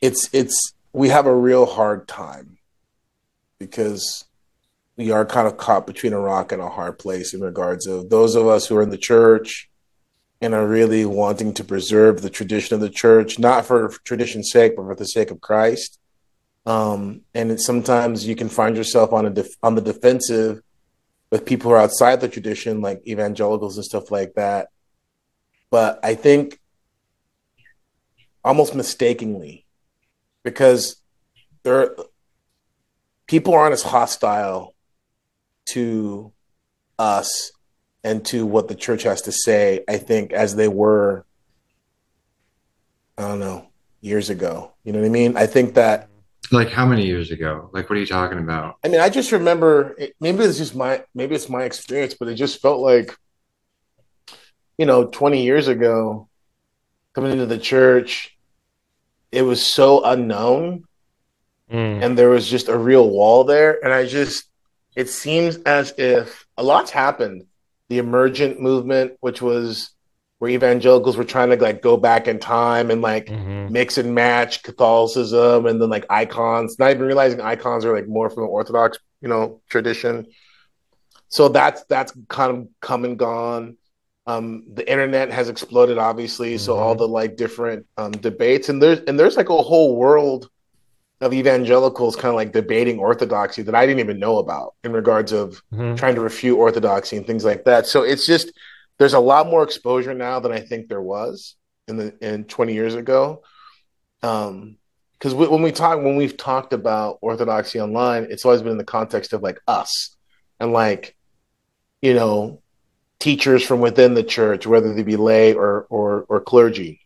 it's it's we have a real hard time because we are kind of caught between a rock and a hard place in regards of those of us who are in the church and are really wanting to preserve the tradition of the church, not for tradition's sake, but for the sake of Christ. Um, and sometimes you can find yourself on a def- on the defensive with people who are outside the tradition, like evangelicals and stuff like that. But I think almost mistakenly, because there people aren't as hostile to us and to what the church has to say, I think, as they were, I don't know, years ago. You know what I mean? I think that. Like how many years ago? Like what are you talking about? I mean, I just remember. Maybe it's just my maybe it's my experience, but it just felt like, you know, twenty years ago, coming into the church, it was so unknown, mm. and there was just a real wall there, and I just it seems as if a lot's happened. The emergent movement, which was where evangelicals were trying to like go back in time and like mm-hmm. mix and match Catholicism and then like icons, not even realizing icons are like more from the Orthodox, you know, tradition. So that's that's kind of come and gone. Um, the internet has exploded, obviously. Mm-hmm. So all mm-hmm. the like different um, debates and there's and there's like a whole world of evangelicals kind of like debating orthodoxy that I didn't even know about in regards of mm-hmm. trying to refute orthodoxy and things like that. So it's just there's a lot more exposure now than I think there was in the in 20 years ago. Um, because when we talk when we've talked about orthodoxy online, it's always been in the context of like us and like you know teachers from within the church, whether they be lay or or or clergy.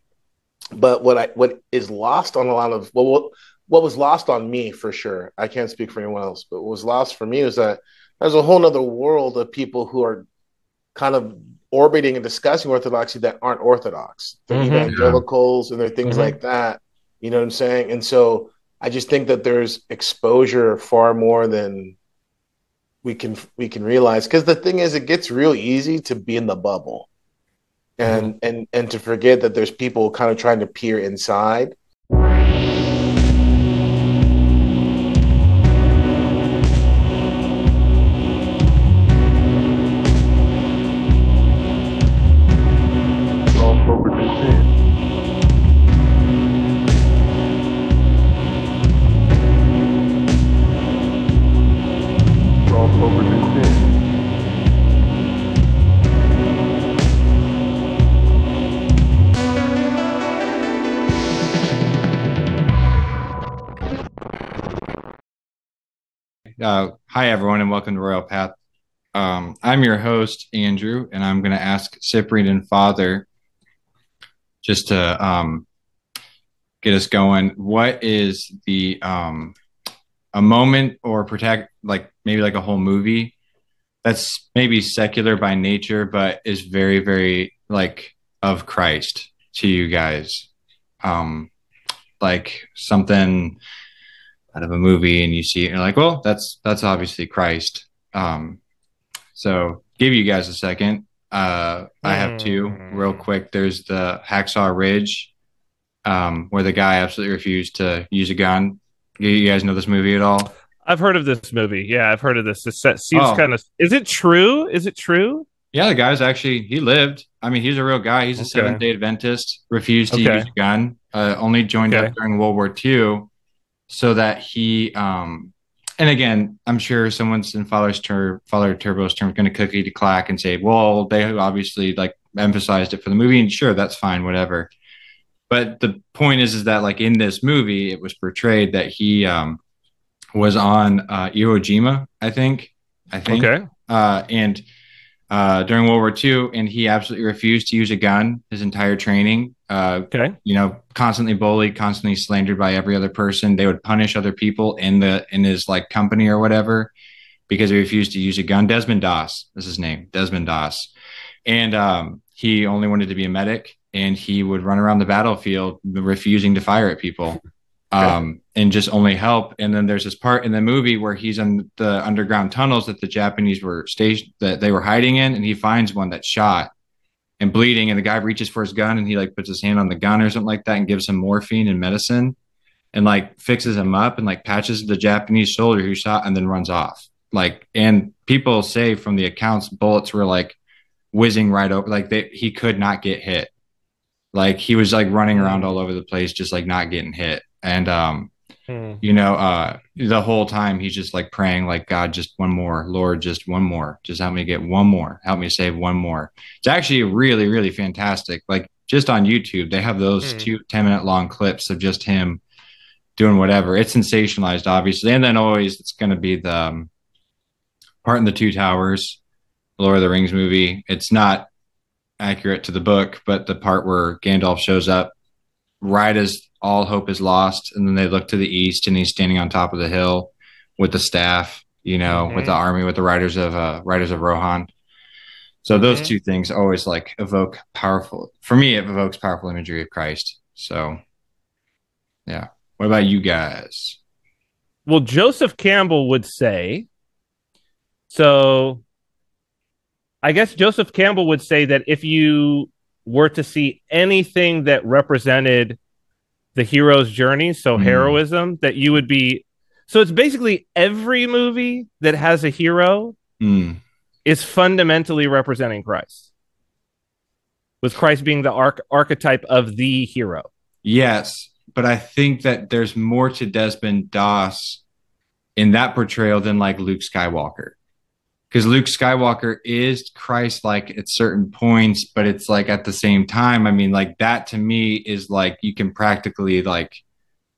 But what I what is lost on a lot of well, what what was lost on me for sure, I can't speak for anyone else, but what was lost for me is that there's a whole other world of people who are kind of orbiting and discussing orthodoxy that aren't orthodox. They're mm-hmm, evangelicals yeah. and they're things mm-hmm. like that. You know what I'm saying? And so I just think that there's exposure far more than we can we can realize. Because the thing is, it gets real easy to be in the bubble, and mm-hmm. and and to forget that there's people kind of trying to peer inside Uh, hi, everyone, and welcome to Royal Path. Um, I'm your host, Andrew, and I'm going to ask Cyprian and Father just to um, get us going. What is the um, a moment or protect like maybe like a whole movie that's maybe secular by nature, but is very, very like of Christ to you guys? Um, like something out of a movie and you see it and you're like, well, that's that's obviously Christ. Um, so give you guys a second. Uh, I have two real mm. quick. There's the Hacksaw Ridge, um, where the guy absolutely refused to use a gun. You guys know this movie at all? I've heard of this movie. Yeah, I've heard of this. It seems oh. kind of. Is it true? Is it true? Yeah, the guy's actually he lived. I mean, he's a real guy. He's a okay. Seventh Day Adventist. Refused to okay. use a gun. Uh, only joined okay. up during World War II so that he um and again, I'm sure someone's in Father's term, Father Turbo's term, going to cookie to clack and say, well, they obviously like emphasized it for the movie, and sure, that's fine, whatever. But the point is, is that like in this movie, it was portrayed that he um, was on uh, Iwo Jima, I think, I think, okay, uh, and uh, during World War II, and he absolutely refused to use a gun his entire training. Uh, okay, you know, constantly bullied, constantly slandered by every other person. They would punish other people in the in his like company or whatever because he refused to use a gun. Desmond Doss is his name, Desmond Doss, and um, he only wanted to be a medic, and he would run around the battlefield refusing to fire at people um, and just only help. And then there's this part in the movie where he's in the underground tunnels that the Japanese were stationed that they were hiding in, and he finds one that's shot and bleeding, and the guy reaches for his gun and he like puts his hand on the gun or something like that and gives him morphine and medicine. and like fixes him up and like patches the Japanese soldier who shot and then runs off. Like, and people say from the accounts, bullets were like whizzing right over, like they, he could not get hit. Like he was like running around all over the place, just like not getting hit. And, um, hmm. you know, uh, the whole time he's just like praying, like, God, just one more, Lord, just one more, just help me get one more, help me save one more. It's actually really, really fantastic. Like, just on YouTube, they have those hmm. two 10 minute long clips of just him doing whatever. It's sensationalized, obviously. And then always it's going to be the um, part in the Two Towers, Lord of the Rings movie. It's not accurate to the book, but the part where Gandalf shows up right as all hope is lost, and then they look to the east, and he's standing on top of the hill with the staff, you know, mm-hmm. with the army, with the riders of uh, riders of Rohan. So those mm-hmm. two things always like evoke powerful. For me, it evokes powerful imagery of Christ. So, yeah. What about you guys? Well, Joseph Campbell would say. So, I guess Joseph Campbell would say that if you were to see anything that represented the hero's journey, so mm. heroism, that you would be. So it's basically every movie that has a hero mm. is fundamentally representing Christ, with Christ being the arch- archetype of the hero. Yes, but I think that there's more to Desmond Doss in that portrayal than like Luke Skywalker because Luke Skywalker is Christ like at certain points, but it's like at the same time, I mean, like that to me is like you can practically like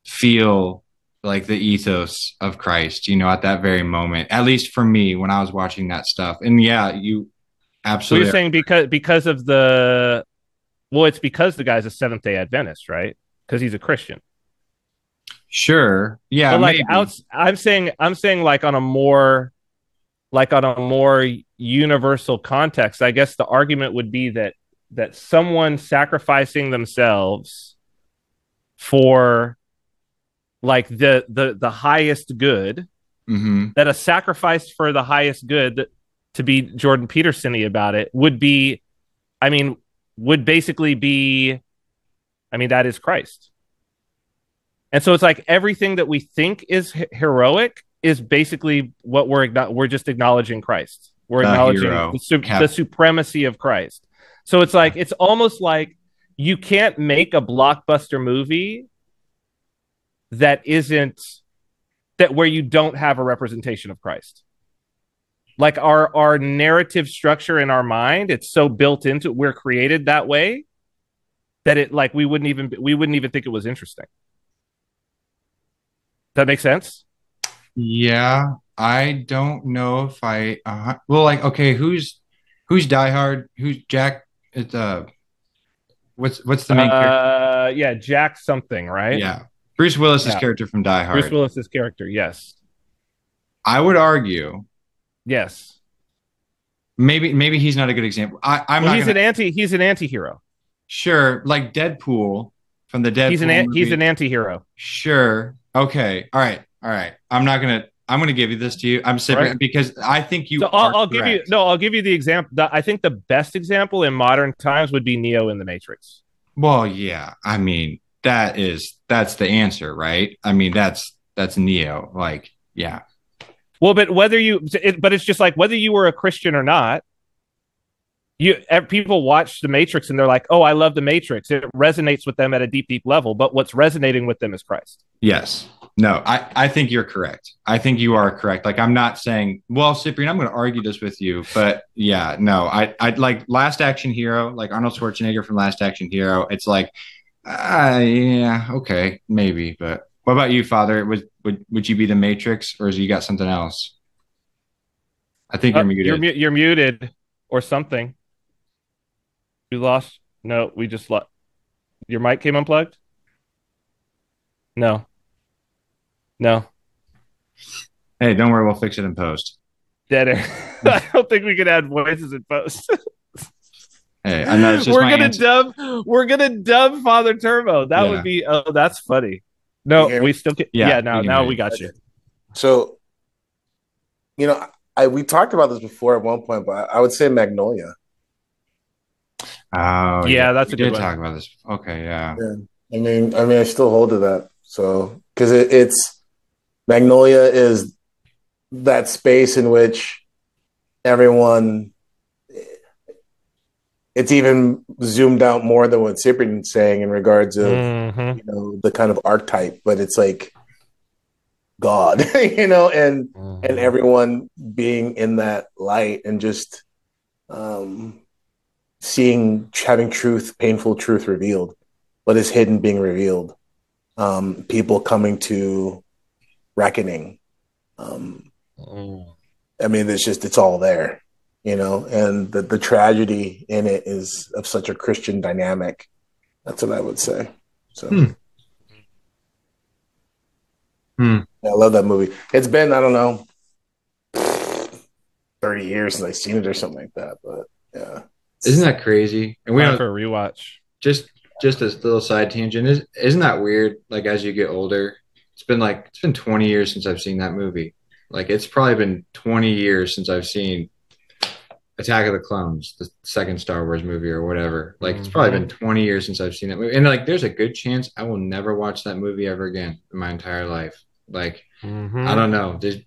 feel like the ethos of Christ, you know, at that very moment. At least for me when I was watching that stuff. And yeah, you absolutely so you're saying because because of the well, it's because the guy's a Seventh Day Adventist, right? Because he's a Christian. Sure. Yeah. But like out, I'm saying I'm saying like on a more like on a more universal context, I guess the argument would be that that someone sacrificing themselves for like the the the highest good mm-hmm. that a sacrifice for the highest good to be jordan peterson about it would be i mean would basically be i mean that is christ and so it's like everything that we think is heroic is basically what we're we're just acknowledging Christ. We're the acknowledging the, su- the supremacy of Christ. So it's like it's almost like you can't make a blockbuster movie that isn't that where you don't have a representation of Christ. Like our our narrative structure in our mind, it's so built into we're created that way that it like we wouldn't even we wouldn't even think it was interesting. That makes sense? Yeah, I don't know if I. Uh, well, like, okay, who's who's Die Hard? Who's Jack? It's uh, what's what's the main? Uh, character? yeah, Jack something, right? Yeah, Bruce Willis's yeah. character from Die Hard. Bruce Willis's character, yes. I would argue. Yes. Maybe maybe he's not a good example. I, I'm well, he's gonna... an anti. He's an anti-hero. Sure, like Deadpool from the Deadpool. He's an an- he's an anti-hero. Sure. Okay. All right. All right. I'm not gonna. I'm gonna give you this to you. I'm saying right. because I think you. So I'll, I'll give you. No, I'll give you the example. I think the best example in modern times would be Neo in the Matrix. Well, yeah. I mean, that is that's the answer, right? I mean, that's that's Neo. Like, yeah. Well, but whether you, it, but it's just like whether you were a Christian or not. You eh, people watch the Matrix and they're like, "Oh, I love the Matrix." It resonates with them at a deep, deep level. But what's resonating with them is Christ. Yes, no, I, I think you're correct. I think you are correct. Like I'm not saying, well, Cyprian, I'm going to argue this with you, but yeah, no, I I like Last Action Hero, like Arnold Schwarzenegger from Last Action Hero. It's like, uh, yeah, okay, maybe, but what about you, Father? Would would would you be the Matrix, or is you got something else? I think you're uh, muted. You're, you're muted, or something. We lost. No, we just lost. Your mic came unplugged. No. No. Hey, don't worry, we'll fix it in post. Dead air. I don't think we can add voices in post. hey, I know we're gonna answer. dub. We're gonna dub Father Turbo. That yeah. would be. Oh, that's funny. No, we still. Can, yeah, yeah. Now, now we got you. So, you know, I we talked about this before at one point, but I would say Magnolia. Oh, yeah, that's a good. We did talk about this? Okay, yeah. yeah. I mean, I mean, I still hold to that. So because it, it's Magnolia is that space in which everyone it's even zoomed out more than what Cyprian's saying in regards of mm-hmm. you know the kind of archetype, but it's like God, you know, and mm-hmm. and everyone being in that light and just um seeing having truth, painful truth revealed, what is hidden being revealed. Um, people coming to reckoning. Um, mm. I mean, it's just it's all there you know, and the, the tragedy in it is of such a Christian dynamic. That's what I would say. So, hmm. Hmm. Yeah, I love that movie. It's been, I don't know, 30 years since I've seen it or something like that, but yeah. Isn't that crazy? And we have for a rewatch. Just, just a little side tangent. Is, isn't that weird? Like, as you get older, it's been like, it's been 20 years since I've seen that movie. Like, it's probably been 20 years since I've seen Attack of the Clones, the second Star Wars movie or whatever. Like it's probably been mm-hmm. 20 years since I've seen that movie. And like there's a good chance I will never watch that movie ever again in my entire life. Like mm-hmm. I don't know. There's...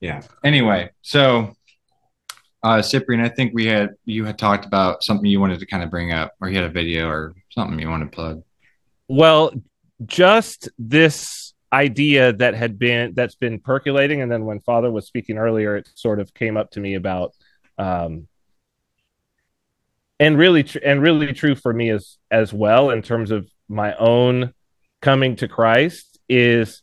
yeah. Anyway, so uh Cyprian, I think we had you had talked about something you wanted to kind of bring up or you had a video or something you want to plug. Well, just this idea that had been that's been percolating. And then when father was speaking earlier it sort of came up to me about um and really tr- and really true for me as as well in terms of my own coming to Christ is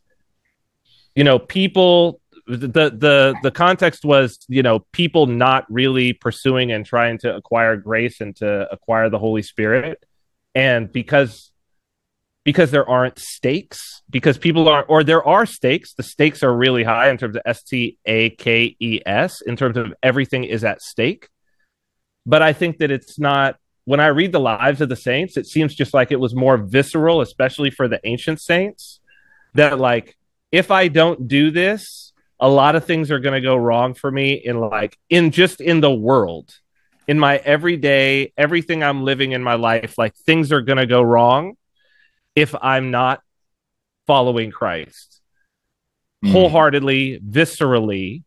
you know people the the the context was you know people not really pursuing and trying to acquire grace and to acquire the holy spirit. And because because there aren't stakes because people are or there are stakes. The stakes are really high in terms of s-t-a-k-e-s in terms of everything is at stake. But i think that it's not when i read the lives of the saints it seems just like it was more visceral especially for the ancient saints that like if i don't do this a lot of things are going to go wrong for me in like in just in the world. In my everyday everything i'm living in my life like things are going to go wrong if I'm not following Christ mm. wholeheartedly, viscerally,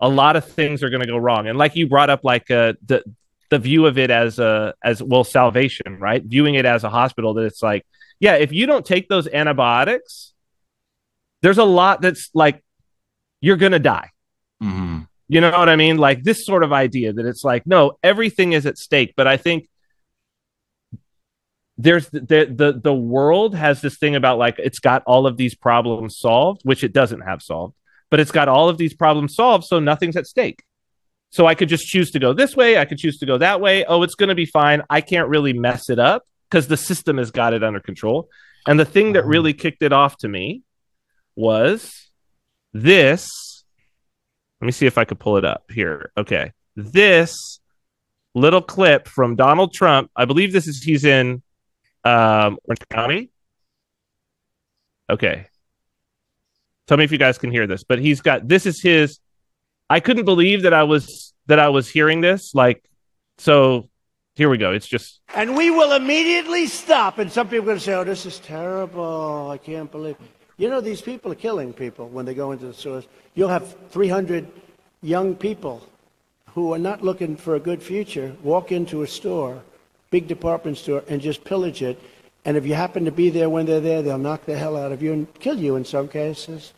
a lot of things are going to go wrong. And like you brought up, like uh, the the view of it as a as well salvation, right? Viewing it as a hospital that it's like, yeah, if you don't take those antibiotics, there's a lot that's like you're going to die. Mm-hmm. You know what I mean? Like this sort of idea that it's like, no, everything is at stake. But I think there's the, the the world has this thing about like it's got all of these problems solved which it doesn't have solved but it's got all of these problems solved so nothing's at stake. So i could just choose to go this way i could choose to go that way oh it's going to be fine i can't really mess it up because the system has got it under control. And the thing that uh-huh. really kicked it off to me was this let me see if i could pull it up here okay. This little clip from donald trump i believe this is he's in um, Orange County. Okay. Tell me if you guys can hear this, but he's got this is his. I couldn't believe that I was that I was hearing this. Like, so here we go. It's just. And we will immediately stop. And some people are going to say, oh, this is terrible. I can't believe. You know, these people are killing people when they go into the stores. You'll have 300 young people who are not looking for a good future walk into a store big department store and just pillage it. And if you happen to be there when they're there, they'll knock the hell out of you and kill you in some cases.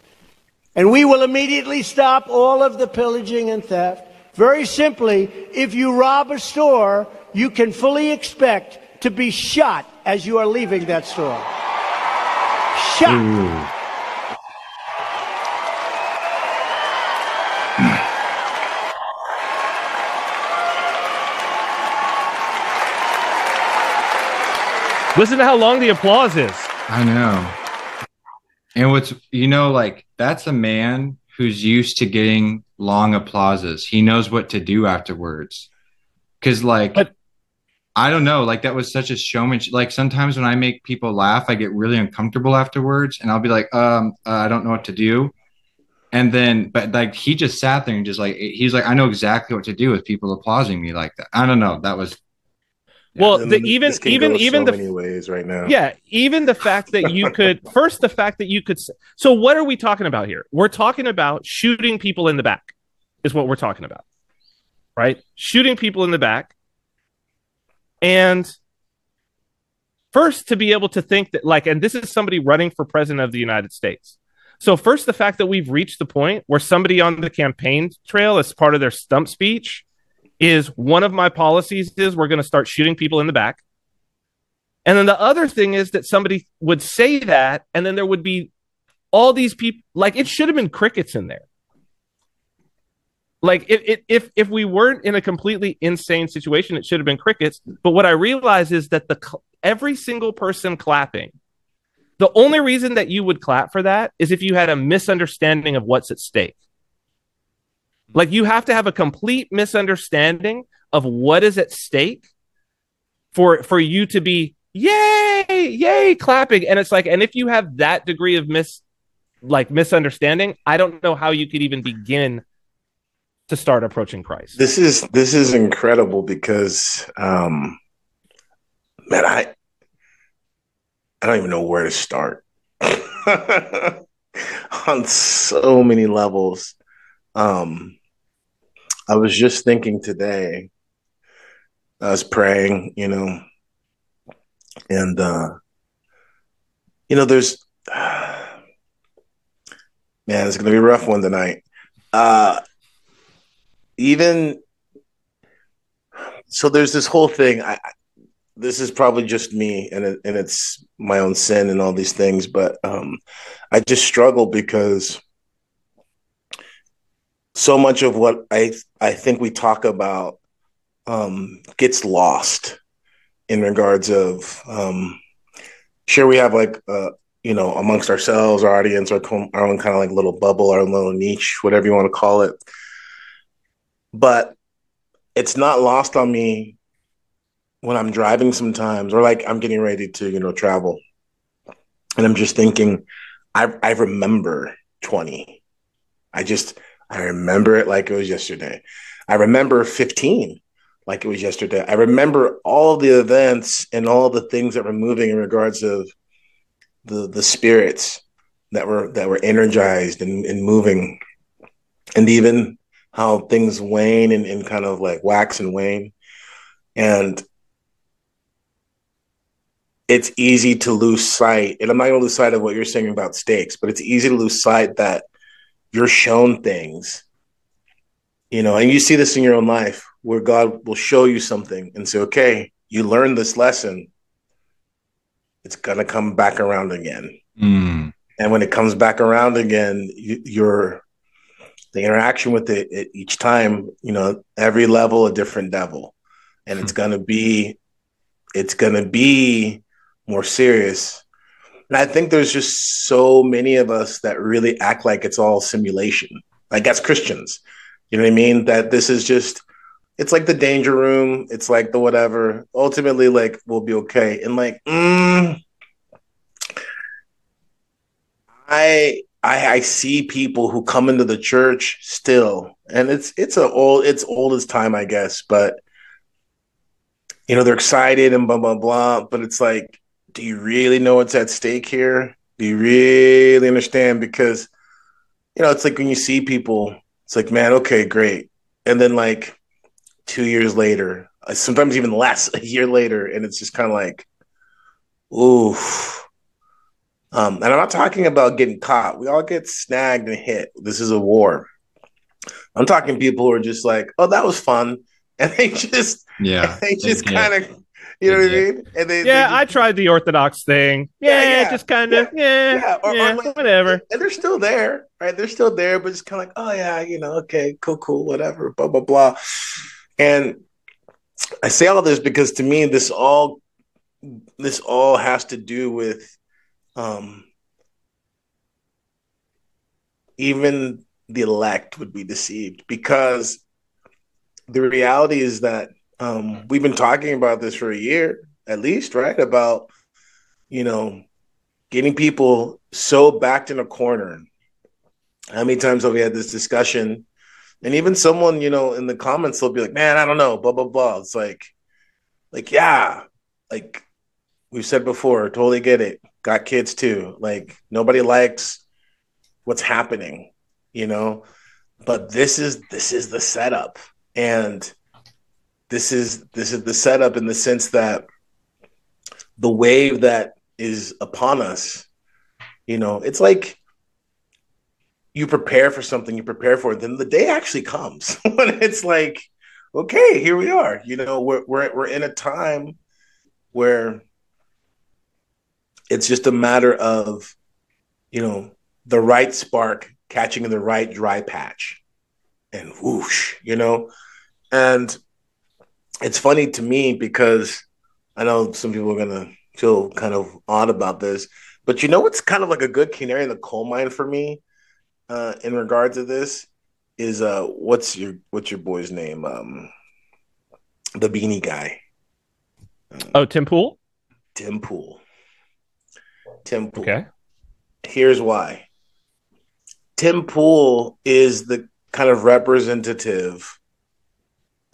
And we will immediately stop all of the pillaging and theft. Very simply, if you rob a store, you can fully expect to be shot as you are leaving that store. Shot. Ooh. Listen to how long the applause is. I know. And what's, you know, like that's a man who's used to getting long applauses. He knows what to do afterwards. Cause like, but, I don't know, like that was such a showmanship. Like sometimes when I make people laugh, I get really uncomfortable afterwards and I'll be like, um, uh, I don't know what to do. And then, but like he just sat there and just like, he's like, I know exactly what to do with people applauding me like that. I don't know. That was Well, the, even even even so the many ways right now. Yeah, even the fact that you could first the fact that you could. So what are we talking about here? We're talking about shooting people in the back, is what we're talking about, right? Shooting people in the back, and first to be able to think that like, and this is somebody running for president of the United States. So first, the fact that we've reached the point where somebody on the campaign trail, as part of their stump speech, is one of my policies is we're going to start shooting people in the back. And then the other thing is that somebody would say that, and then there would be all these people. Like it should have been crickets in there. Like if if if we weren't in a completely insane situation, it should have been crickets. But what I realize is that the every single person clapping, the only reason that you would clap for that is if you had a misunderstanding of what's at stake. Like you have to have a complete misunderstanding of what is at stake for for you to be yay, yay, clapping. And it's like, and if you have that degree of mis like misunderstanding, I don't know how you could even begin to start approaching Christ. This is this is incredible because um man, I I don't even know where to start on so many levels. Um I was just thinking today, I was praying, you know, and, uh, you know, there's, man, it's going to be a rough one tonight. Uh, even, so there's this whole thing. I, this is probably just me and it, and it's my own sin and all these things, but um, I just struggle because so much of what I I think we talk about um, gets lost in regards of um, sure we have like uh, you know amongst ourselves our audience our, our own kind of like little bubble our own little niche whatever you want to call it. But it's not lost on me when I'm driving sometimes or like I'm getting ready to you know travel and I'm just thinking I I remember 20 I just I remember it like it was yesterday. I remember 15 like it was yesterday. I remember all the events and all the things that were moving in regards of the the spirits that were that were energized and, and moving, and even how things wane and, and kind of like wax and wane, and it's easy to lose sight. And I'm not going to lose sight of what you're saying about stakes, but it's easy to lose sight that you're shown things, you know, and you see this in your own life where God will show you something and say, okay, you learned this lesson. It's going to come back around again. Mm. And when it comes back around again, you, you're the interaction with it, it, each time, you know, every level a different devil. And it's hmm. going to be, it's going to be more serious and I think there's just so many of us that really act like it's all simulation, like as Christians. You know what I mean? That this is just, it's like the danger room. It's like the whatever. Ultimately, like, we'll be okay. And like, mm, I, I, I see people who come into the church still, and it's it's a old it's old as time, I guess. But you know, they're excited and blah blah blah. But it's like do you really know what's at stake here? Do you really understand? Because, you know, it's like when you see people, it's like, man, okay, great. And then like two years later, uh, sometimes even less, a year later, and it's just kind of like, ooh. Um, and I'm not talking about getting caught. We all get snagged and hit. This is a war. I'm talking people who are just like, oh, that was fun. And they just, yeah, they just kind of you know what I mean? And they, yeah, just, I tried the Orthodox thing. Yeah, yeah, yeah. just kind of, yeah, yeah, or, yeah or like, whatever. And they're still there, right? They're still there, but just kind of like, oh yeah, you know, okay, cool, cool, whatever, blah blah blah. And I say all this because to me, this all, this all has to do with, um, even the elect would be deceived because the reality is that um, we've been talking about this for a year at least, right? About you know getting people so backed in a corner. How many times have we had this discussion? And even someone, you know, in the comments, they'll be like, "Man, I don't know," blah blah blah. It's like, like yeah, like we've said before, totally get it. Got kids too. Like nobody likes what's happening, you know. But this is this is the setup, and this is this is the setup in the sense that the wave that is upon us, you know, it's like you prepare for something, you prepare for it, then the day actually comes when it's like, okay, here we are. You know, we're we're we're in a time where it's just a matter of, you know, the right spark catching in the right dry patch, and whoosh, you know, and it's funny to me because I know some people are gonna feel kind of odd about this, but you know what's kind of like a good canary in the coal mine for me uh, in regard to this is uh, what's your what's your boy's name? Um, the beanie guy. oh, Tim Pool. Tim Pool. Tim Pool. Okay. Here's why. Tim Pool is the kind of representative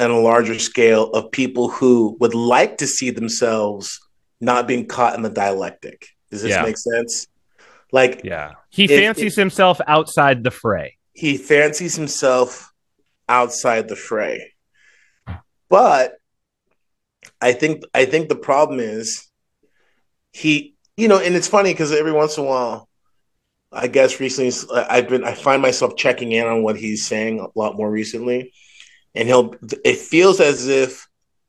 on a larger scale of people who would like to see themselves not being caught in the dialectic. Does this yeah. make sense? Like, yeah, he fancies himself outside the fray. He fancies himself outside the fray. But I think I think the problem is he, you know, and it's funny because every once in a while, I guess recently I've been I find myself checking in on what he's saying a lot more recently, and he'll it feels as if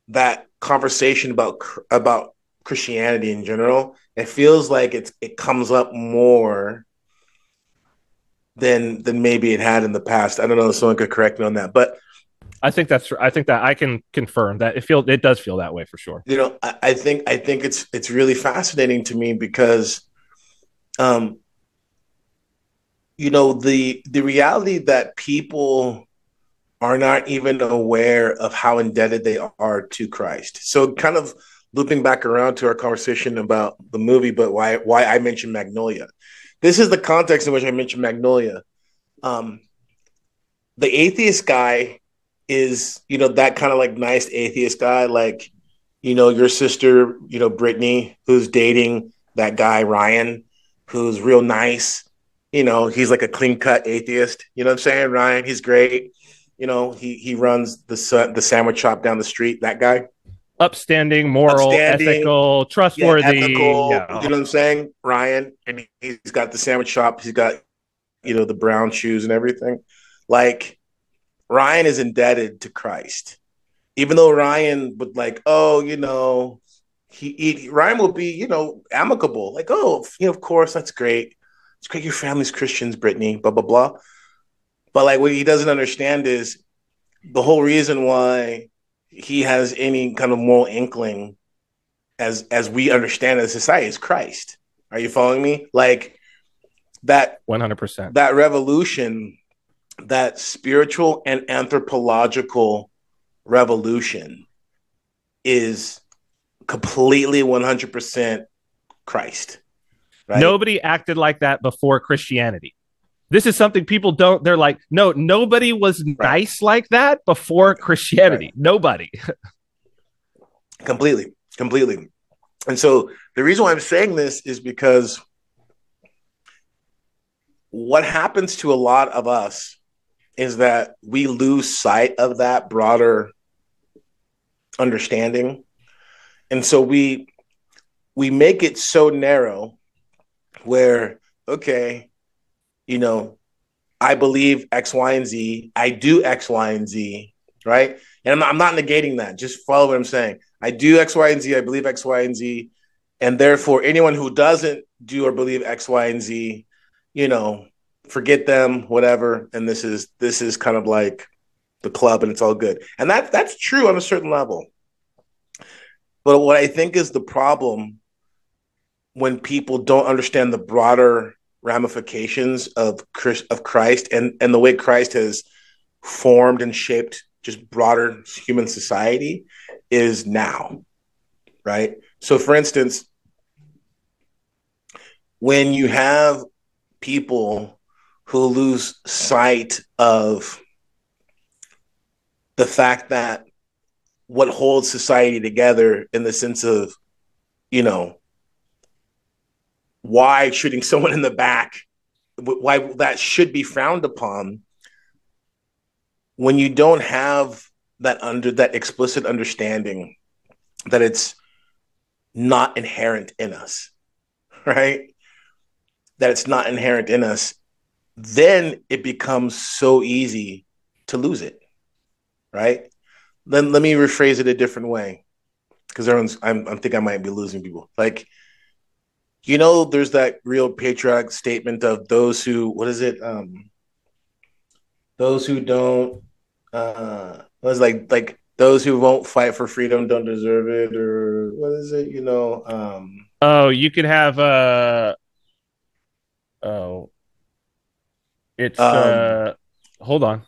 that conversation about about Christianity in general it feels like it's it comes up more than than maybe it had in the past. I don't know if someone could correct me on that, but I think that's I think that I can confirm that it feel it does feel that way for sure. You know, I, I think I think it's it's really fascinating to me because um you know the the reality that people are not even aware of how indebted they are to Christ. So kind of looping back around to our conversation about the movie, but why why I mentioned Magnolia. This is the context in which I mentioned Magnolia. Um, the atheist guy is, you know, that kind of like nice atheist guy, like, you know, your sister, you know, Brittany, who's dating that guy Ryan, who's real nice. You know, he's like a clean cut atheist. You know what I'm saying, Ryan? He's great. You know, he he runs the the sandwich shop down the street. That guy upstanding, moral, upstanding, ethical, trustworthy. Yeah, ethical, yeah. You know what I'm saying? Ryan, and he's got the sandwich shop. He's got, you know, the brown shoes and everything. Like Ryan is indebted to Christ, even though Ryan would like, oh, you know, he, he Ryan will be, you know, amicable. Like, oh, you know, of course, that's great. It's great your family's Christians, Brittany. Blah blah blah. But like, what he doesn't understand is the whole reason why he has any kind of moral inkling as as we understand as society is Christ. Are you following me? Like that 100%. That revolution, that spiritual and anthropological revolution is completely 100% Christ. Right? Nobody acted like that before Christianity. This is something people don't, they're like, no, nobody was right. nice like that before Christianity. Right. Nobody. completely, completely. And so the reason why I'm saying this is because what happens to a lot of us is that we lose sight of that broader understanding. And so we we make it so narrow where okay, you know, I believe X, Y, and Z. I do X, Y, and Z, right? And I'm not, I'm not negating that. Just follow what I'm saying. I do X, Y, and Z. I believe X, Y, and Z. And therefore, anyone who doesn't do or believe X, Y, and Z, you know, forget them, whatever. And this is this is kind of like the club, and it's all good. And that that's true on a certain level. But what I think is the problem when people don't understand the broader ramifications of Christ, of Christ and and the way Christ has formed and shaped just broader human society is now, right? So, for instance, when you have people who lose sight of the fact that what holds society together in the sense of, you know, why shooting someone in the back, why that should be frowned upon when you don't have that under that explicit understanding that it's not inherent in us, right? That it's not inherent in us, then it becomes so easy to lose it, right? Then let me rephrase it a different way because everyone's, I'm, I think I might be losing people. Like, you know, there's that real patriotic statement of those who, what is it? Um, those who don't, uh, was like, like those who won't fight for freedom don't deserve it, or what is it? You know, um, oh, you could have, uh, oh, it's, um, uh, hold on.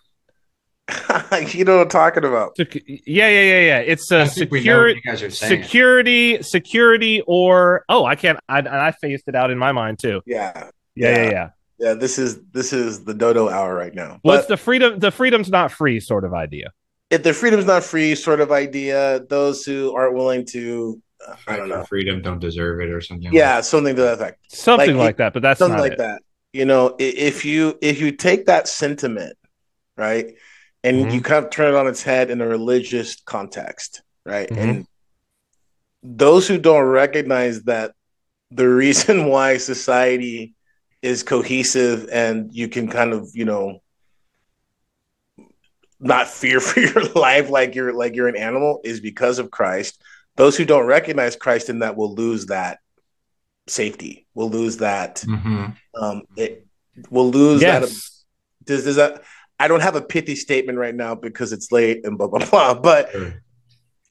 you know what I'm talking about. yeah, yeah, yeah, yeah. It's a uh, security, security, security, or oh, I can't. I I phased it out in my mind too. Yeah, yeah, yeah, yeah. yeah. yeah this is this is the dodo hour right now. What's the freedom? The freedom's not free sort of idea. If the freedom's not free sort of idea, those who aren't willing to uh, I don't know. Freedom don't deserve it or something. Yeah, like something to that effect. Something like, like that, but that's something like it. that. You know, if you if you take that sentiment, right, and mm-hmm. you kind of turn it on its head in a religious context, right? Mm-hmm. And those who don't recognize that the reason why society is cohesive and you can kind of, you know, not fear for your life like you're like you're an animal is because of Christ. Those who don't recognize Christ in that will lose that safety. Will lose that. Mm-hmm. Um, it will lose yes. that. Does, does that? I don't have a pithy statement right now because it's late and blah blah blah. But sure.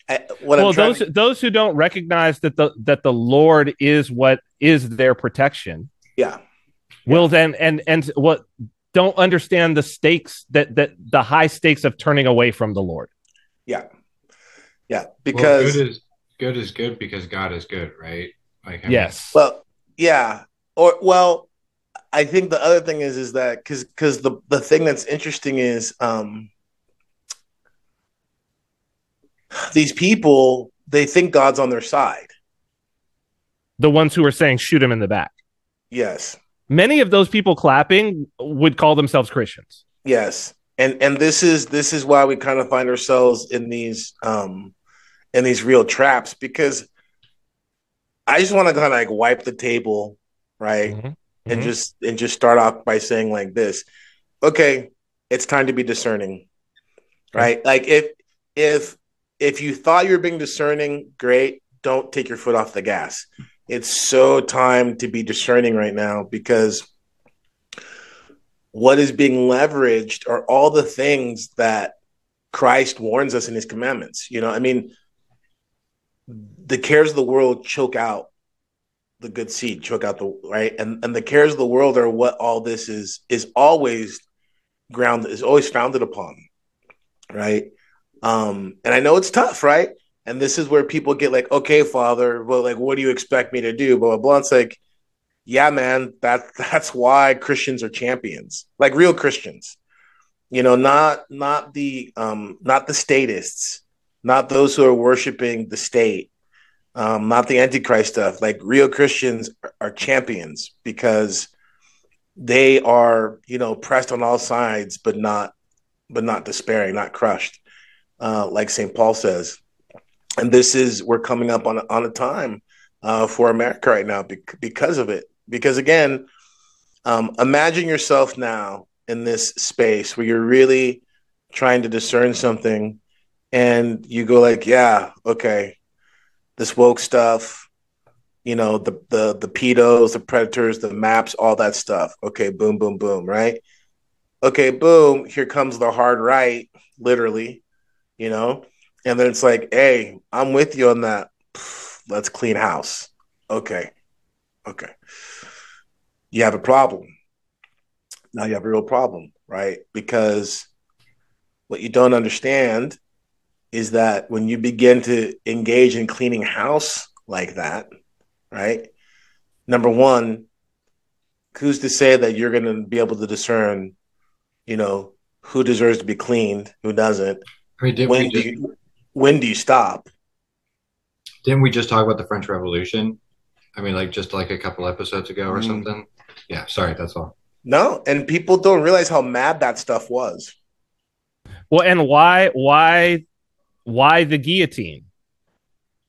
I, well, those to... those who don't recognize that the that the Lord is what is their protection, yeah, will yeah. then and and what don't understand the stakes that that the high stakes of turning away from the Lord. Yeah, yeah, because well, good is good is good because God is good, right? Like I yes, well, yeah, or well, I think the other thing is is that because because the the thing that's interesting is um these people they think God's on their side. The ones who are saying shoot him in the back. Yes. Many of those people clapping would call themselves Christians. Yes. And and this is this is why we kind of find ourselves in these um in these real traps because I just want to kind of like wipe the table, right? Mm-hmm and mm-hmm. just and just start off by saying like this okay it's time to be discerning right okay. like if if if you thought you were being discerning great don't take your foot off the gas it's so time to be discerning right now because what is being leveraged are all the things that Christ warns us in his commandments. You know, I mean, the cares of the world choke out the good seed, choke out the right, and and the cares of the world are what all this is is always grounded is always founded upon, right? Um, and I know it's tough, right? And this is where people get like, okay, Father, well, like, what do you expect me to do? Blah blah blah. It's like, yeah, man, that that's why Christians are champions, like real Christians. You know, not not the um not the statists, not those who are worshiping the state, um, not the antichrist stuff. Like real Christians are champions because they are, you know, pressed on all sides, but not, but not despairing, not crushed, uh, like Saint Paul says. And this is we're coming up on on a time uh, for America right now because of it. Because again, um, imagine yourself now in this space where you're really trying to discern something, and you go like, "Yeah, okay, this woke stuff, you know, the the the pedos, the predators, the maps, all that stuff. Okay, boom, boom, boom, right? Okay, boom, here comes the hard right, literally, you know, and then it's like, hey, I'm with you on that. Let's clean house. Okay, okay. You have a problem. Now you have a real problem, right? Because what you don't understand is that when you begin to engage in cleaning house like that, right? Number one, who's to say that you're going to be able to discern, you know, who deserves to be cleaned, who doesn't? I mean, did, we just, you... when do you stop? Didn't we just talk about the French Revolution? I mean, like just like a couple episodes ago or mm. something. Yeah, sorry, that's all. No, and people don't realize how mad that stuff was. Well, and why why why the guillotine?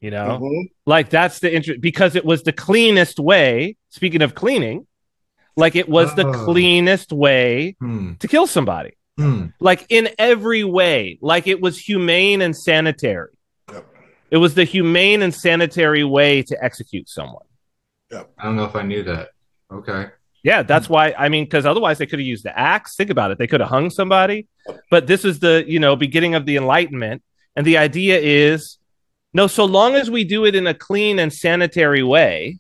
You know, mm-hmm. like that's the interest because it was the cleanest way. Speaking of cleaning, like it was oh. the cleanest way hmm. to kill somebody. Hmm. Like in every way, like it was humane and sanitary. Yep. It was the humane and sanitary way to execute someone. Yep. I don't know if I knew that. Okay. Yeah, that's why. I mean, because otherwise they could have used the axe. Think about it; they could have hung somebody. But this is the you know beginning of the Enlightenment, and the idea is no. So long as we do it in a clean and sanitary way,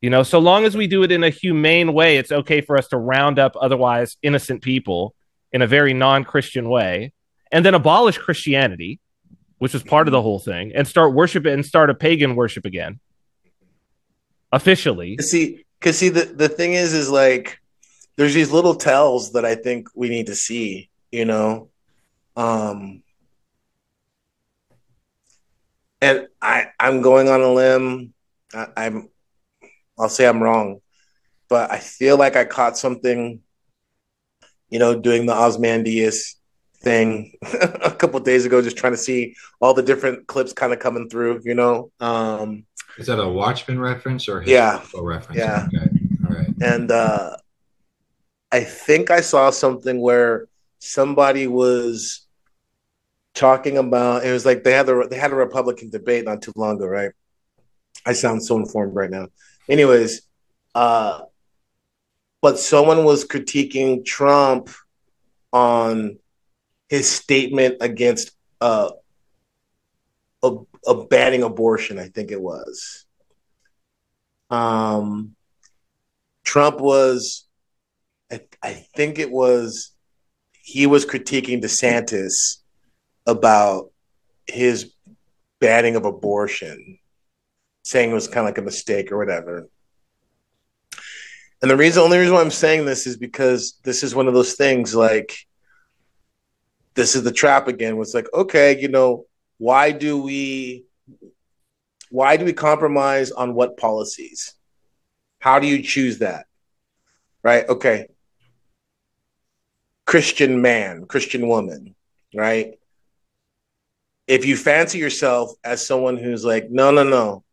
you know, so long as we do it in a humane way, it's okay for us to round up otherwise innocent people in a very non-Christian way, and then abolish Christianity, which was part of the whole thing, and start worship and start a pagan worship again officially. See, because see the the thing is is like there's these little tells that I think we need to see, you know. Um and I I'm going on a limb. I, I'm I'll say I'm wrong, but I feel like I caught something, you know, doing the Ozymandias thing a couple days ago, just trying to see all the different clips kind of coming through, you know. Um, Is that a Watchmen reference or yeah reference? Yeah. Okay. All right. And uh, I think I saw something where somebody was talking about it was like they had the they had a Republican debate not too long ago, right? I sound so informed right now. Anyways, uh, but someone was critiquing Trump on his statement against uh, a, a banning abortion. I think it was. Um, Trump was, I, I think it was, he was critiquing DeSantis about his banning of abortion, saying it was kind of like a mistake or whatever. And the reason, only reason why I'm saying this is because this is one of those things like, this is the trap again. Was like, okay, you know, why do we, why do we compromise on what policies? How do you choose that? Right? Okay. Christian man, Christian woman, right? If you fancy yourself as someone who's like, no, no, no,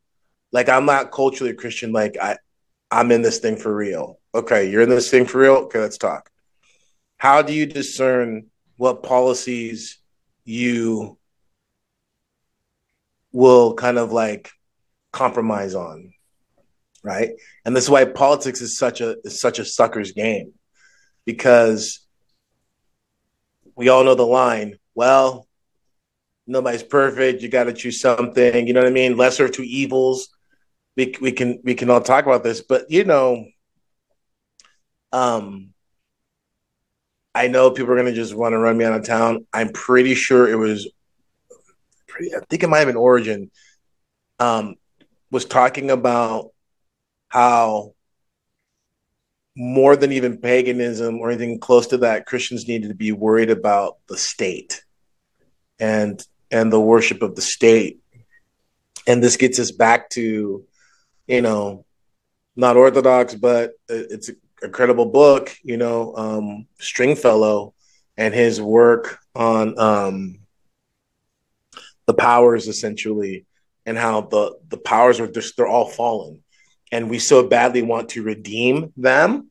like I'm not culturally Christian, like I, I'm in this thing for real. Okay, you're in this thing for real. Okay, let's talk. How do you discern what policies you will kind of like compromise on? right? And this is why politics is such a is such a sucker's game, because we all know the line. Well, nobody's perfect. You got to choose something. You know what I mean? Lesser of two evils. We we can we can all talk about this, but you know, um, I know people are gonna just want to run me out of town. I'm pretty sure it was. Pretty, I think it might have been Origen. Um, was talking about how more than even paganism or anything close to that, Christians needed to be worried about the state and and the worship of the state. And this gets us back to, you know, not orthodox, but it's a credible book, you know, um, Stringfellow and his work on um, the powers essentially and how the the powers are just they're all fallen and we so badly want to redeem them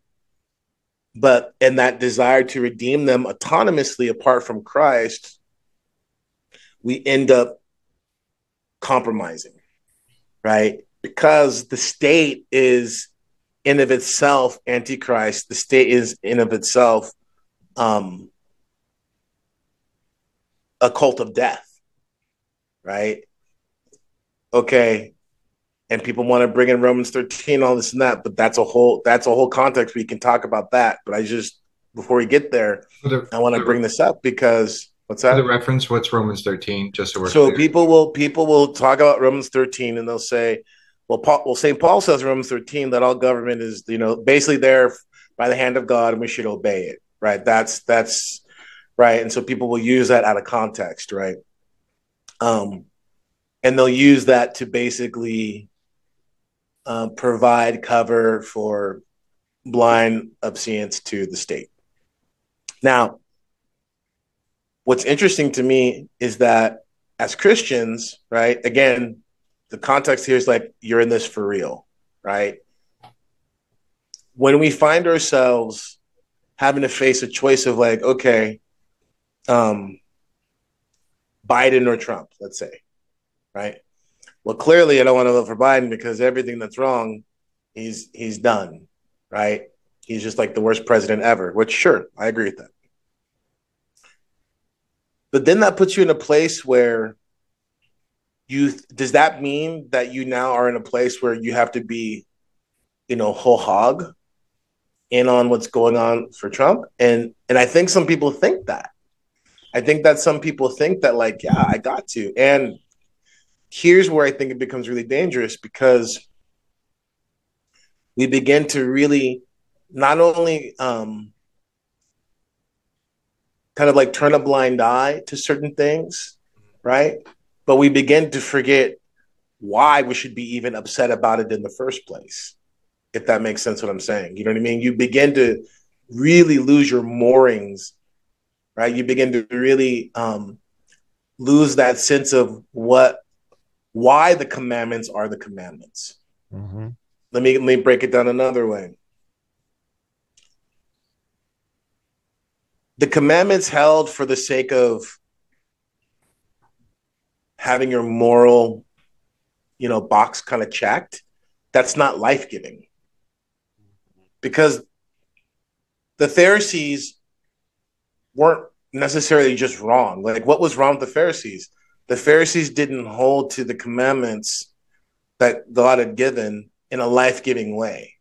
but and that desire to redeem them autonomously apart from christ we end up compromising right because the state is in of itself antichrist the state is in of itself um a cult of death right okay and people want to bring in Romans 13, all this and that, but that's a whole that's a whole context we can talk about that. But I just before we get there, I want to bring this up because what's that? the reference, what's Romans 13? Just so we're so clear. people will people will talk about Romans 13 and they'll say, well, Paul, well, St. Paul says Romans 13 that all government is, you know, basically there by the hand of God and we should obey it. Right. That's that's right? And so people will use that out of context, right? Um, and they'll use that to basically uh, provide cover for blind obedience to the state. Now, what's interesting to me is that as Christians, right? Again, the context here is like you're in this for real, right? When we find ourselves having to face a choice of like, okay, um, Biden or Trump, let's say, right? Well, clearly, I don't want to vote for Biden because everything that's wrong, he's he's done, right? He's just like the worst president ever. Which, sure, I agree with that. But then that puts you in a place where you does that mean that you now are in a place where you have to be, you know, whole hog in on what's going on for Trump? And and I think some people think that. I think that some people think that, like, yeah, I got to. And here's where I think it becomes really dangerous because we begin to really not only um, kind of like turn a blind eye to certain things, right? But we begin to forget why we should be even upset about it in the first place. If that makes sense, what I'm saying. You know what I mean? You begin to really lose your moorings right? You begin to really um, lose that sense of what, why the commandments are the commandments. Mm-hmm. Let me let me break it down another way. The commandments held for the sake of having your moral, you know, box kind of checked. That's not life giving. Because the Pharisees weren't necessarily just wrong. Like, what was wrong with the Pharisees? The Pharisees didn't hold to the commandments that God had given in a life-giving way.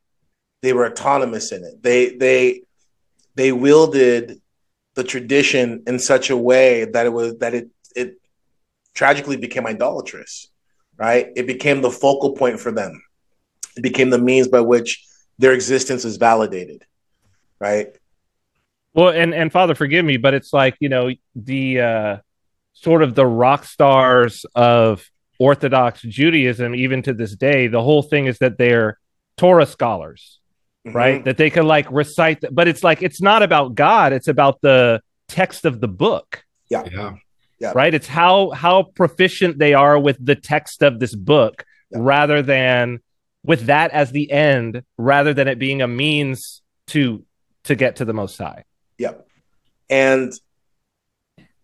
They were autonomous in it. They they they wielded the tradition in such a way that it was that it it tragically became idolatrous, right? It became the focal point for them. It became the means by which their existence is validated, right? Well, and and Father, forgive me, but it's like you know the uh, sort of the rock stars of Orthodox Judaism, even to this day. The whole thing is that they're Torah scholars, mm-hmm. right? That they can like recite, but it's like it's not about God; it's about the text of the book. Yeah, yeah, yeah. Right? It's how how proficient they are with the text of this book, yeah. rather than with that as the end, rather than it being a means to to get to the Most High. Yep. And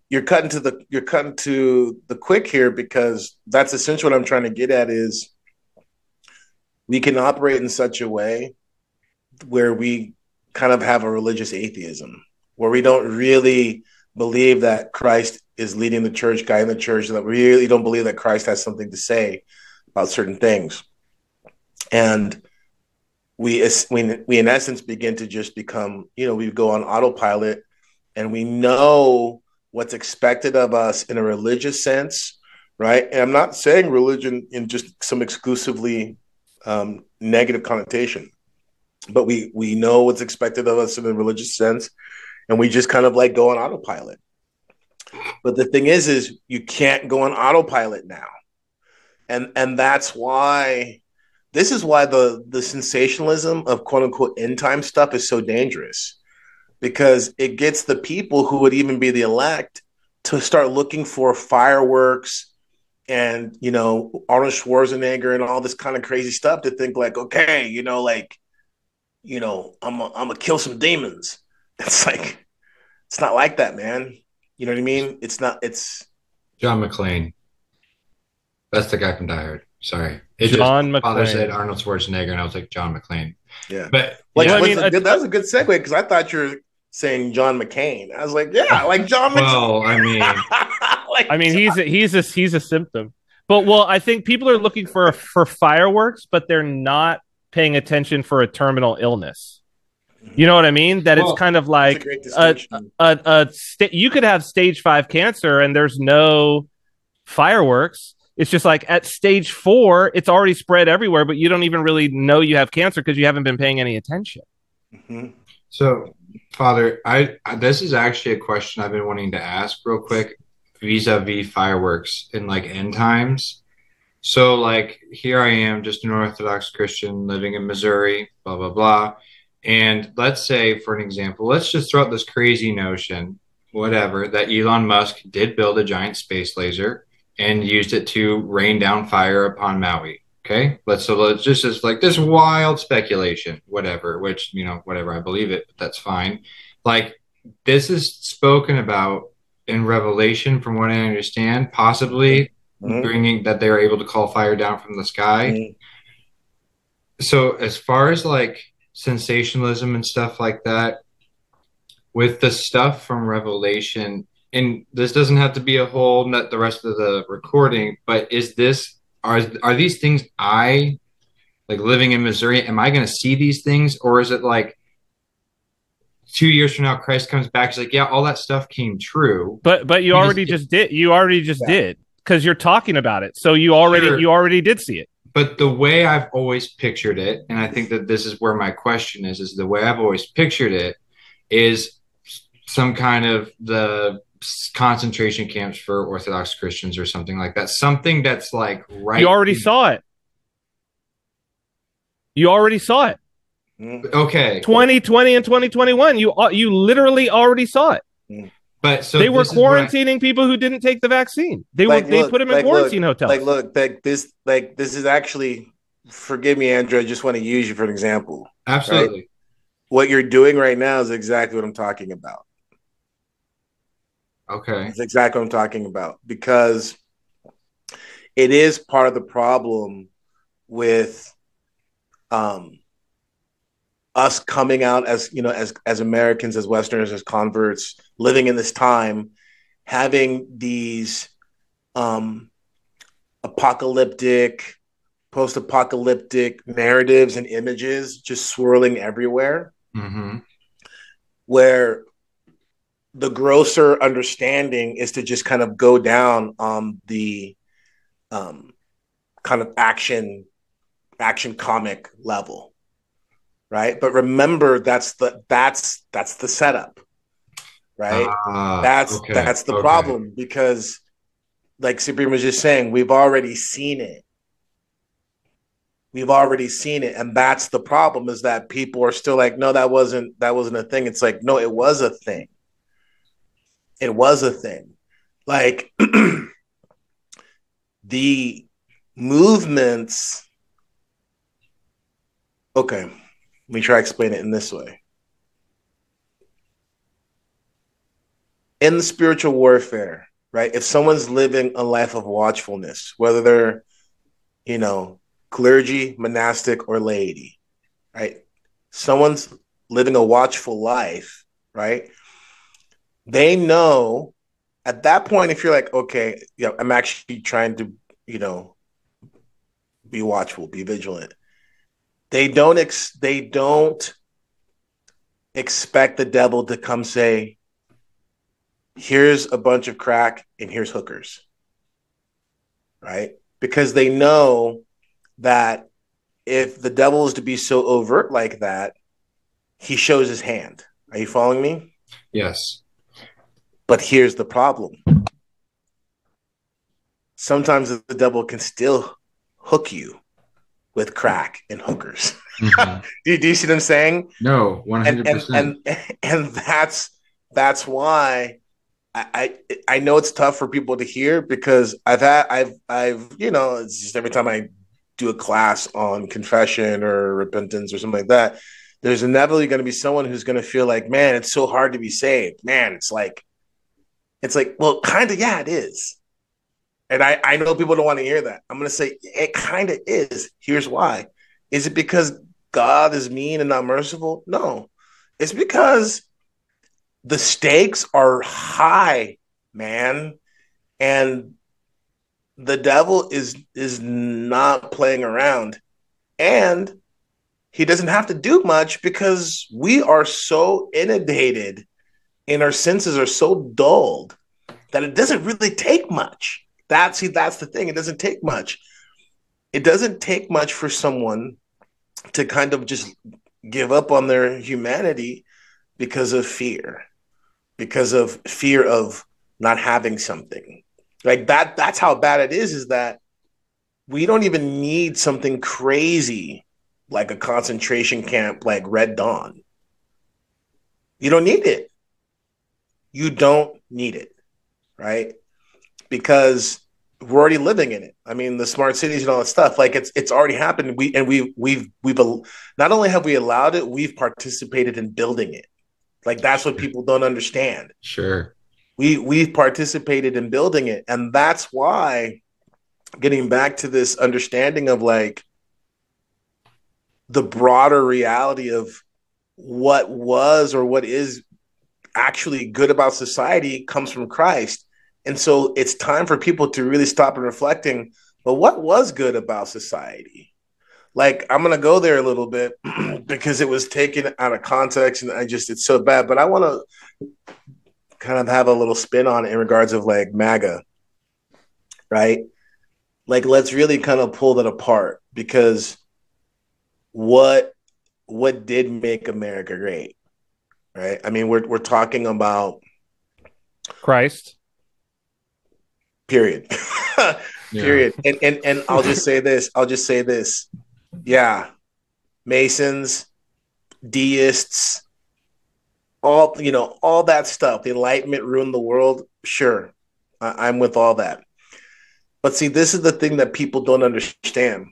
you're cutting to the you're cutting to the quick here because that's essentially what I'm trying to get at is we can operate in such a way where we kind of have a religious atheism where we don't really believe that Christ is leading the church, guiding the church, that we really don't believe that Christ has something to say about certain things. And we we we in essence begin to just become you know we go on autopilot and we know what's expected of us in a religious sense right and i'm not saying religion in just some exclusively um, negative connotation but we we know what's expected of us in a religious sense and we just kind of like go on autopilot. But the thing is is you can't go on autopilot now. And and that's why this is why the the sensationalism of quote unquote end time stuff is so dangerous. Because it gets the people who would even be the elect to start looking for fireworks and you know Arnold Schwarzenegger and all this kind of crazy stuff to think like okay you know like you know I'm a, I'm gonna kill some demons it's like it's not like that man you know what I mean it's not it's John McClane that's the guy from Die Hard Sorry, it John just, McClane. Father said Arnold Schwarzenegger, and I was like John McClane. Yeah, but like, yeah, I mean, a, that was a good segue because I thought you were saying John McCain. I was like, yeah, like John. McCain. Well, I mean, like I mean, he's a, he's a he's a symptom. But well, I think people are looking for for fireworks, but they're not paying attention for a terminal illness. You know what I mean? That well, it's kind of like a, a, a, a st- you could have stage five cancer and there's no fireworks it's just like at stage four, it's already spread everywhere, but you don't even really know you have cancer because you haven't been paying any attention. Mm-hmm. So Father, I, I this is actually a question I've been wanting to ask real quick vis-a-vis fireworks in like end times. So like here I am, just an Orthodox Christian living in Missouri, blah blah blah. And let's say, for an example, let's just throw out this crazy notion, whatever, that Elon Musk did build a giant space laser and used it to rain down fire upon Maui. Okay, let's so let's just as like this wild speculation, whatever. Which you know, whatever I believe it, but that's fine. Like this is spoken about in Revelation, from what I understand, possibly mm-hmm. bringing that they are able to call fire down from the sky. Mm-hmm. So as far as like sensationalism and stuff like that, with the stuff from Revelation, and this doesn't have to be a whole not the rest of the recording, but is this are are these things I like living in Missouri? Am I going to see these things, or is it like two years from now, Christ comes back? He's like, yeah, all that stuff came true. But but you, already just, just did. You already just yeah. did because you're talking about it. So you already sure. you already did see it. But the way I've always pictured it, and I think that this is where my question is, is the way I've always pictured it is some kind of the concentration camps for Orthodox Christians or something like that. Something that's like right. You already saw it. You already saw it. Okay. 2020 and 2021. You uh, you literally already saw it. But so they were quarantining I, people who didn't take the vaccine. They like, were they look, put them in like, quarantine look, hotels. Like look, like this like this is actually forgive me, Andrew. I just want to use you for an example. Absolutely. Right? What you're doing right now is exactly what I'm talking about. Okay. That's exactly what I'm talking about because it is part of the problem with um us coming out as you know as as Americans as westerners as converts living in this time having these um apocalyptic post-apocalyptic narratives and images just swirling everywhere mm-hmm. where the grosser understanding is to just kind of go down on the um, kind of action action comic level right but remember that's the that's that's the setup right uh, that's okay. that's the okay. problem because like Cyprian was just saying we've already seen it we've already seen it and that's the problem is that people are still like no that wasn't that wasn't a thing it's like no it was a thing it was a thing. Like the movements. Okay, let me try to explain it in this way. In the spiritual warfare, right? If someone's living a life of watchfulness, whether they're, you know, clergy, monastic, or laity, right? Someone's living a watchful life, right? they know at that point if you're like okay i'm actually trying to you know be watchful be vigilant they don't ex- they don't expect the devil to come say here's a bunch of crack and here's hookers. Right? Because they know that if the devil is to be so overt like that he shows his hand. Are you following me? Yes. But here's the problem. Sometimes the devil can still hook you with crack and hookers. Mm-hmm. do, you, do, you see what I'm saying? No, 100%. And, and, and, and that's that's why I, I I know it's tough for people to hear because I've had I've I've you know it's just every time I do a class on confession or repentance or something like that, there's inevitably going to be someone who's going to feel like, man, it's so hard to be saved. Man, it's like it's like, well, kind of, yeah, it is. And I, I know people don't want to hear that. I'm going to say it kind of is. Here's why. Is it because God is mean and not merciful? No. It's because the stakes are high, man. And the devil is is not playing around. And he doesn't have to do much because we are so inundated and our senses are so dulled that it doesn't really take much. That's see, that's the thing. It doesn't take much. It doesn't take much for someone to kind of just give up on their humanity because of fear, because of fear of not having something. Like that, that's how bad it is, is that we don't even need something crazy like a concentration camp like Red Dawn. You don't need it. You don't need it, right? Because we're already living in it. I mean, the smart cities and all that stuff, like it's it's already happened. We and we we've we've not only have we allowed it, we've participated in building it. Like that's what people don't understand. Sure. We we've participated in building it, and that's why getting back to this understanding of like the broader reality of what was or what is actually good about society comes from Christ. And so it's time for people to really stop and reflecting, but what was good about society? Like I'm going to go there a little bit because it was taken out of context and I just it's so bad, but I want to kind of have a little spin on it in regards of like MAGA. Right? Like let's really kind of pull that apart because what what did make America great? Right? I mean, we're we're talking about Christ. Period. period. And and and I'll just say this. I'll just say this. Yeah. Masons, deists, all you know, all that stuff. The Enlightenment ruined the world. Sure. I, I'm with all that. But see, this is the thing that people don't understand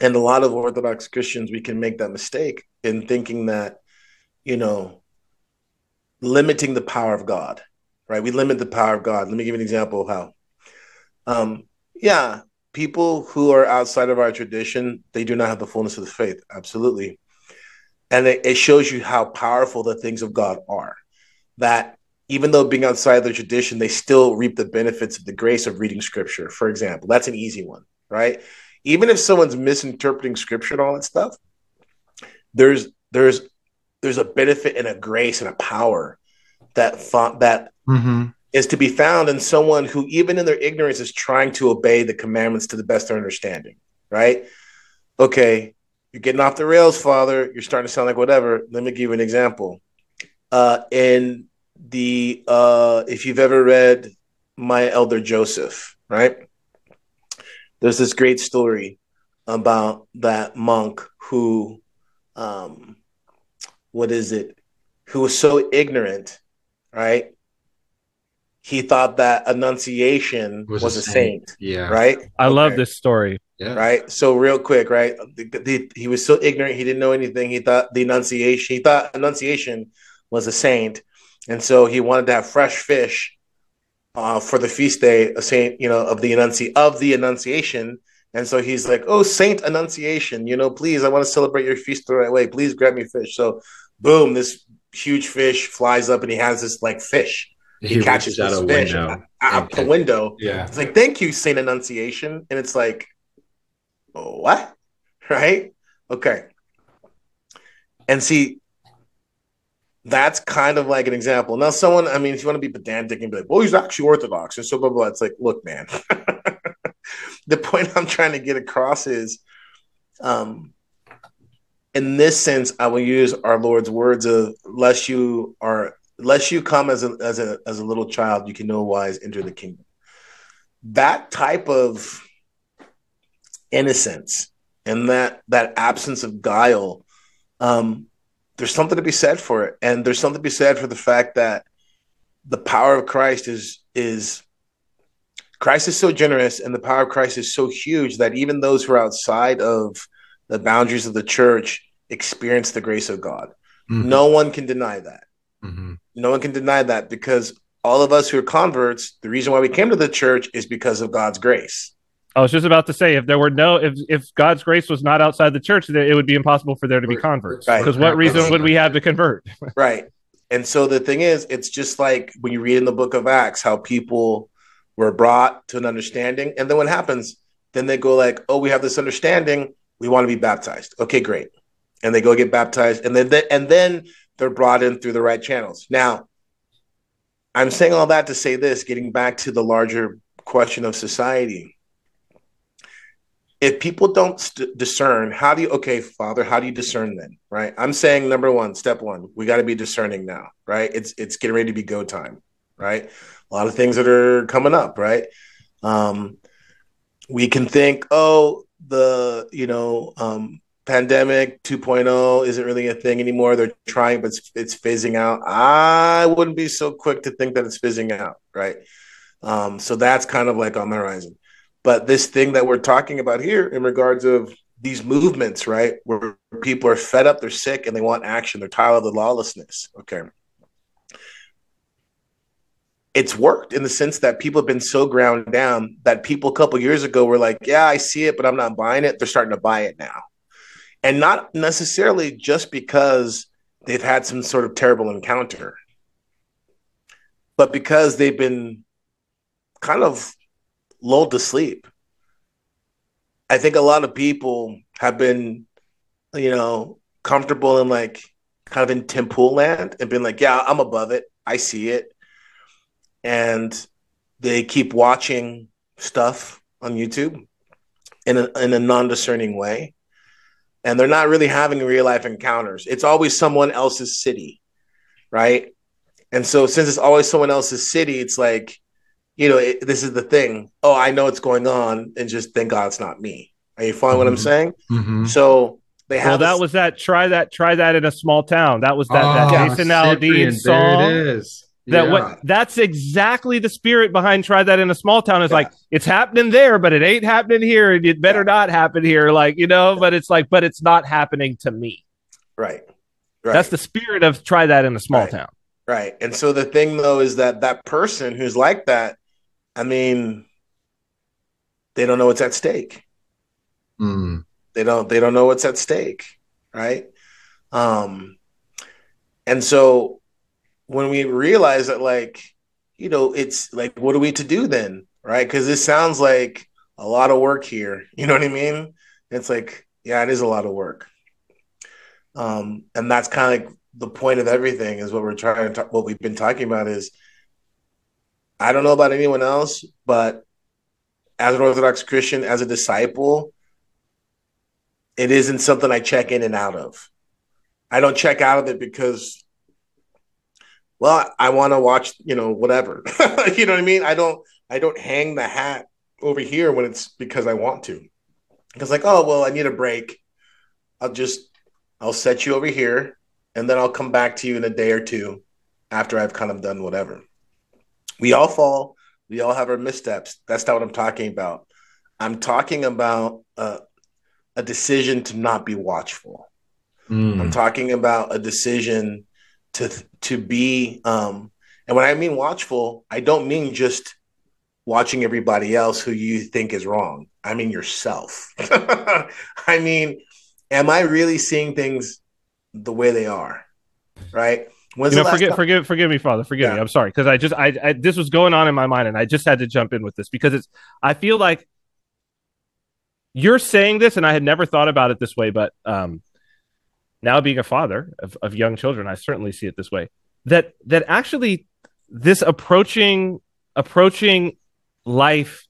and a lot of orthodox christians we can make that mistake in thinking that you know limiting the power of god right we limit the power of god let me give you an example of how um yeah people who are outside of our tradition they do not have the fullness of the faith absolutely. And it, it shows you how powerful the things of god are that even though being outside of the tradition they still reap the benefits of the grace of reading scripture for example. That's an easy one right? Even if someone's misinterpreting scripture and all that stuff, there's there's there's a benefit and a grace and a power that that mm-hmm. Is to be found in someone who, even in their ignorance, is trying to obey the commandments to the best of understanding. Right? Okay, you're getting off the rails, Father. You're starting to sound like whatever. Let me give you an example. Uh, in the uh, if you've ever read My Elder Joseph, right? there's this great story about that monk who um what is it who was so ignorant right he thought that annunciation was, was a, saint. saint. yeah right i okay. love this story yeah. right so real quick right the, the, he was so ignorant he didn't know anything he thought the annunciation he thought annunciation was a saint and so he wanted to have fresh fish uh, for the feast day, a saint, you know, of the annunci- of the Annunciation. And so he's like, "Oh, Saint Annunciation, you know, please, I want to celebrate your feast the right way. Please grab me fish." So, boom, this huge fish flies up, and he has this like fish. He, he catches this fish window. out the window. Yeah, it's like, "Thank you, Saint Annunciation," and it's like, "What?" Right? Okay. And see, that's kind of like an example. Now, someone, I mean, if you want to be pedantic and be like, well, he's actually Orthodox and so blah, blah, blah. It's like, look, man, the point I'm trying to get across is, um, in this sense, I will use our Lord's words of, lest you are, lest you come as a, as a, as a little child, you can no wise enter the kingdom. That type of innocence and that, that absence of guile, um, there's something to be said for it, and there's something to be said for the fact that the power of Christ is is Christ is so generous, and the power of Christ is so huge that even those who are outside of the boundaries of the church experience the grace of God. Mm-hmm. No one can deny that. Mm-hmm. No one can deny that because all of us who are converts, the reason why we came to the church is because of God's grace. I was just about to say, if there were no, if if God's grace was not outside the church, it would be impossible for there to be converts. Because right. what reason would we have to convert? right. And so the thing is, it's just like when you read in the book of Acts how people were brought to an understanding, and then what happens? Then they go like, "Oh, we have this understanding. We want to be baptized." Okay, great. And they go get baptized, and then they, and then they're brought in through the right channels. Now, I'm saying all that to say this, getting back to the larger question of society if people don't st- discern, how do you, okay, Father, how do you discern then? Right. I'm saying number one, step one, we got to be discerning now, right? It's, it's getting ready to be go time, right? A lot of things that are coming up, right? Um, we can think, oh, the, you know, um, pandemic 2.0 isn't really a thing anymore. They're trying, but it's, it's fizzing out. I wouldn't be so quick to think that it's fizzing out, right? Um, so that's kind of like on the horizon. But this thing that we're talking about here in regards of these movements, right, where people are fed up, they're sick, and they want action, they're tired of the lawlessness. Okay. It's worked in the sense that people have been so ground down that people a couple years ago were like, Yeah, I see it, but I'm not buying it. They're starting to buy it now. And not necessarily just because they've had some sort of terrible encounter, but because they've been kind of lulled to sleep. I think a lot of people have been, you know, comfortable in like kind of in Tim Pool land and been like, yeah, I'm above it. I see it. And they keep watching stuff on YouTube in a, in a non discerning way. And they're not really having real life encounters. It's always someone else's city, right? And so, since it's always someone else's city, it's like you know, it, this is the thing. Oh, I know what's going on, and just thank God it's not me. Are you following mm-hmm. what I'm mm-hmm. saying? Mm-hmm. So they have. Well, that this... was that. Try that. Try that in a small town. That was that. Oh, that Jason Aldean song. There it is. That yeah. what that's exactly the spirit behind try that in a small town is yeah. like it's happening there, but it ain't happening here, and it better yeah. not happen here. Like, you know, but it's like, but it's not happening to me. Right. Right. That's the spirit of try that in a small right. town. Right. And so the thing though is that that person who's like that I mean, they don't know what's at stake. Mm. They don't. They don't know what's at stake, right? Um, and so when we realize that, like, you know, it's like, what are we to do then, right? Because this sounds like a lot of work here. You know what I mean? It's like, yeah, it is a lot of work. Um, and that's kind of like the point of everything is what we're trying to talk, what we've been talking about is I don't know about anyone else, but as an Orthodox Christian, as a disciple, it isn't something I check in and out of. I don't check out of it because, well, I want to watch, you know, whatever. you know what I mean? I don't, I don't hang the hat over here when it's because I want to. Because like, oh well, I need a break. I'll just, I'll set you over here, and then I'll come back to you in a day or two after I've kind of done whatever. We all fall. We all have our missteps. That's not what I'm talking about. I'm talking about uh, a decision to not be watchful. Mm. I'm talking about a decision to to be. Um, and when I mean watchful, I don't mean just watching everybody else who you think is wrong. I mean yourself. I mean, am I really seeing things the way they are? Right? When's you know, forgive, time? forgive, forgive me, Father. Forgive yeah. me. I'm sorry because I just, I, I, this was going on in my mind, and I just had to jump in with this because it's. I feel like you're saying this, and I had never thought about it this way, but um, now being a father of, of young children, I certainly see it this way. That that actually, this approaching approaching life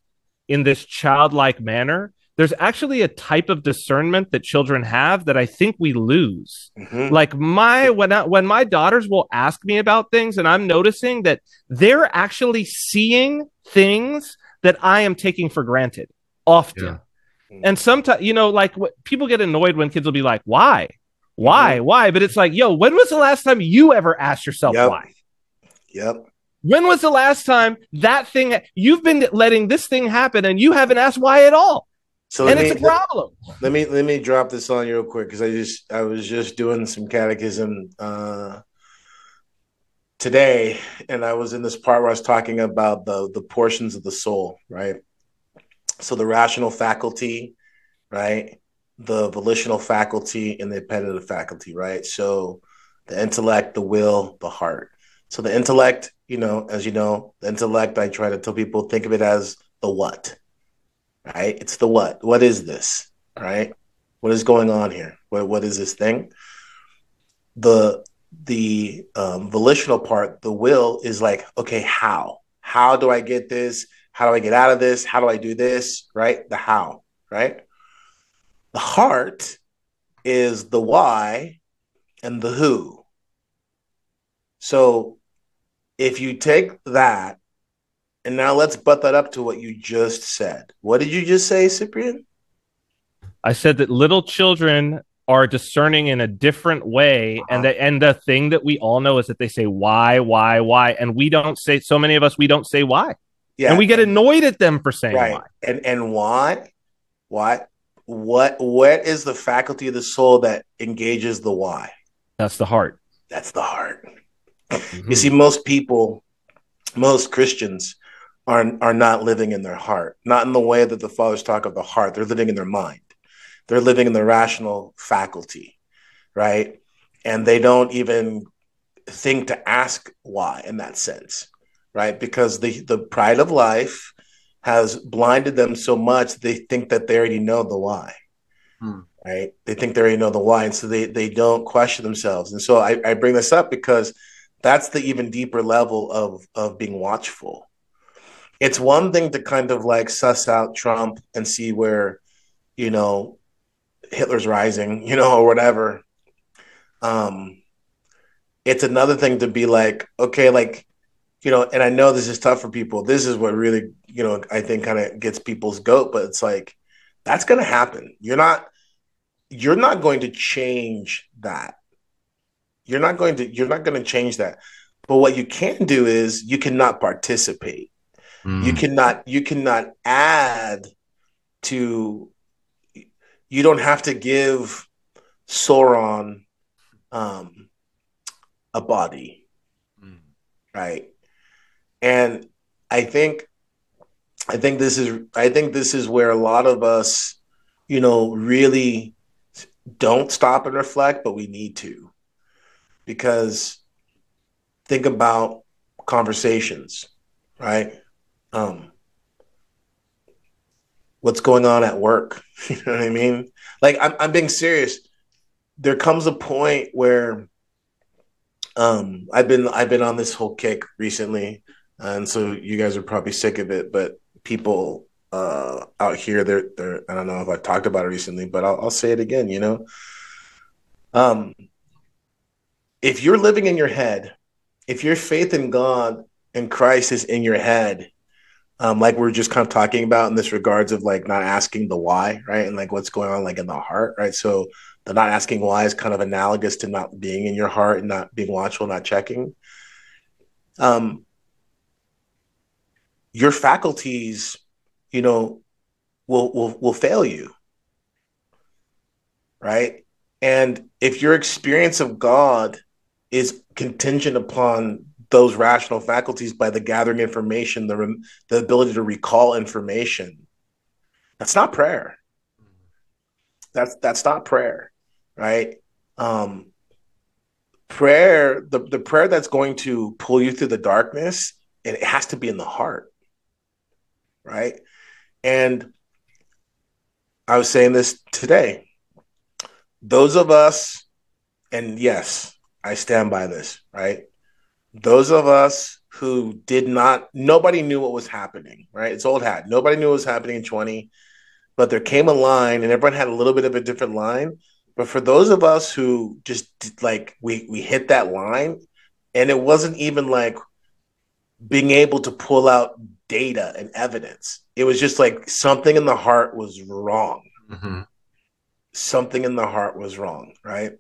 in this childlike manner there's actually a type of discernment that children have that I think we lose. Mm-hmm. Like my when I, when my daughters will ask me about things and I'm noticing that they're actually seeing things that I am taking for granted often. Yeah. Mm-hmm. And sometimes you know like what, people get annoyed when kids will be like, "Why? Why? Why?" But it's like, "Yo, when was the last time you ever asked yourself yep. why?" Yep. When was the last time that thing you've been letting this thing happen and you haven't asked why at all? So and it's a problem. Let me let me drop this on you real quick because I just I was just doing some catechism uh, today, and I was in this part where I was talking about the the portions of the soul, right? So the rational faculty, right? The volitional faculty and the appetitive faculty, right? So the intellect, the will, the heart. So the intellect, you know, as you know, the intellect, I try to tell people think of it as the what, right? It's the what. What is this? Right? What is going on here? What what is this thing? The the um, volitional part, the will, is like, okay, how? How do I get this? How do I get out of this? How do I do this? Right? The how, right? The heart is the why and the who. So if you take that and now let's butt that up to what you just said. What did you just say, Cyprian? I said that little children are discerning in a different way uh-huh. and the and the thing that we all know is that they say why why why and we don't say so many of us we don't say why yeah and we get annoyed at them for saying right. why and and why why what what is the faculty of the soul that engages the why that's the heart that's the heart mm-hmm. you see most people most christians are are not living in their heart not in the way that the fathers talk of the heart they're living in their mind they're living in the rational faculty, right? And they don't even think to ask why in that sense, right? Because the the pride of life has blinded them so much they think that they already know the why. Hmm. Right? They think they already know the why. And so they they don't question themselves. And so I, I bring this up because that's the even deeper level of of being watchful. It's one thing to kind of like suss out Trump and see where, you know, Hitler's rising, you know, or whatever. Um, it's another thing to be like, okay, like, you know, and I know this is tough for people. This is what really, you know, I think kind of gets people's goat, but it's like, that's going to happen. You're not, you're not going to change that. You're not going to, you're not going to change that. But what you can do is you cannot participate. Mm. You cannot, you cannot add to you don't have to give Sauron um, a body, mm. right? And I think, I think this is, I think this is where a lot of us, you know, really don't stop and reflect, but we need to, because think about conversations, right? Um, what's going on at work. you know what I mean? Like I'm, I'm being serious. There comes a point where um, I've been I've been on this whole kick recently, and so you guys are probably sick of it. But people uh, out here, they're they're I don't know if I talked about it recently, but I'll, I'll say it again. You know, um, if you're living in your head, if your faith in God and Christ is in your head, um, like we're just kind of talking about in this regards of like not asking the why, right? And like what's going on like in the heart, right? So the not asking why is kind of analogous to not being in your heart and not being watchful, not checking. Um, your faculties, you know, will will will fail you, right? And if your experience of God is contingent upon those rational faculties by the gathering information, the the ability to recall information. That's not prayer. That's that's not prayer, right? Um, prayer, the, the prayer that's going to pull you through the darkness, and it has to be in the heart, right? And I was saying this today. Those of us, and yes, I stand by this, right? those of us who did not nobody knew what was happening right it's old hat nobody knew what was happening in 20 but there came a line and everyone had a little bit of a different line but for those of us who just like we we hit that line and it wasn't even like being able to pull out data and evidence it was just like something in the heart was wrong mm-hmm. something in the heart was wrong right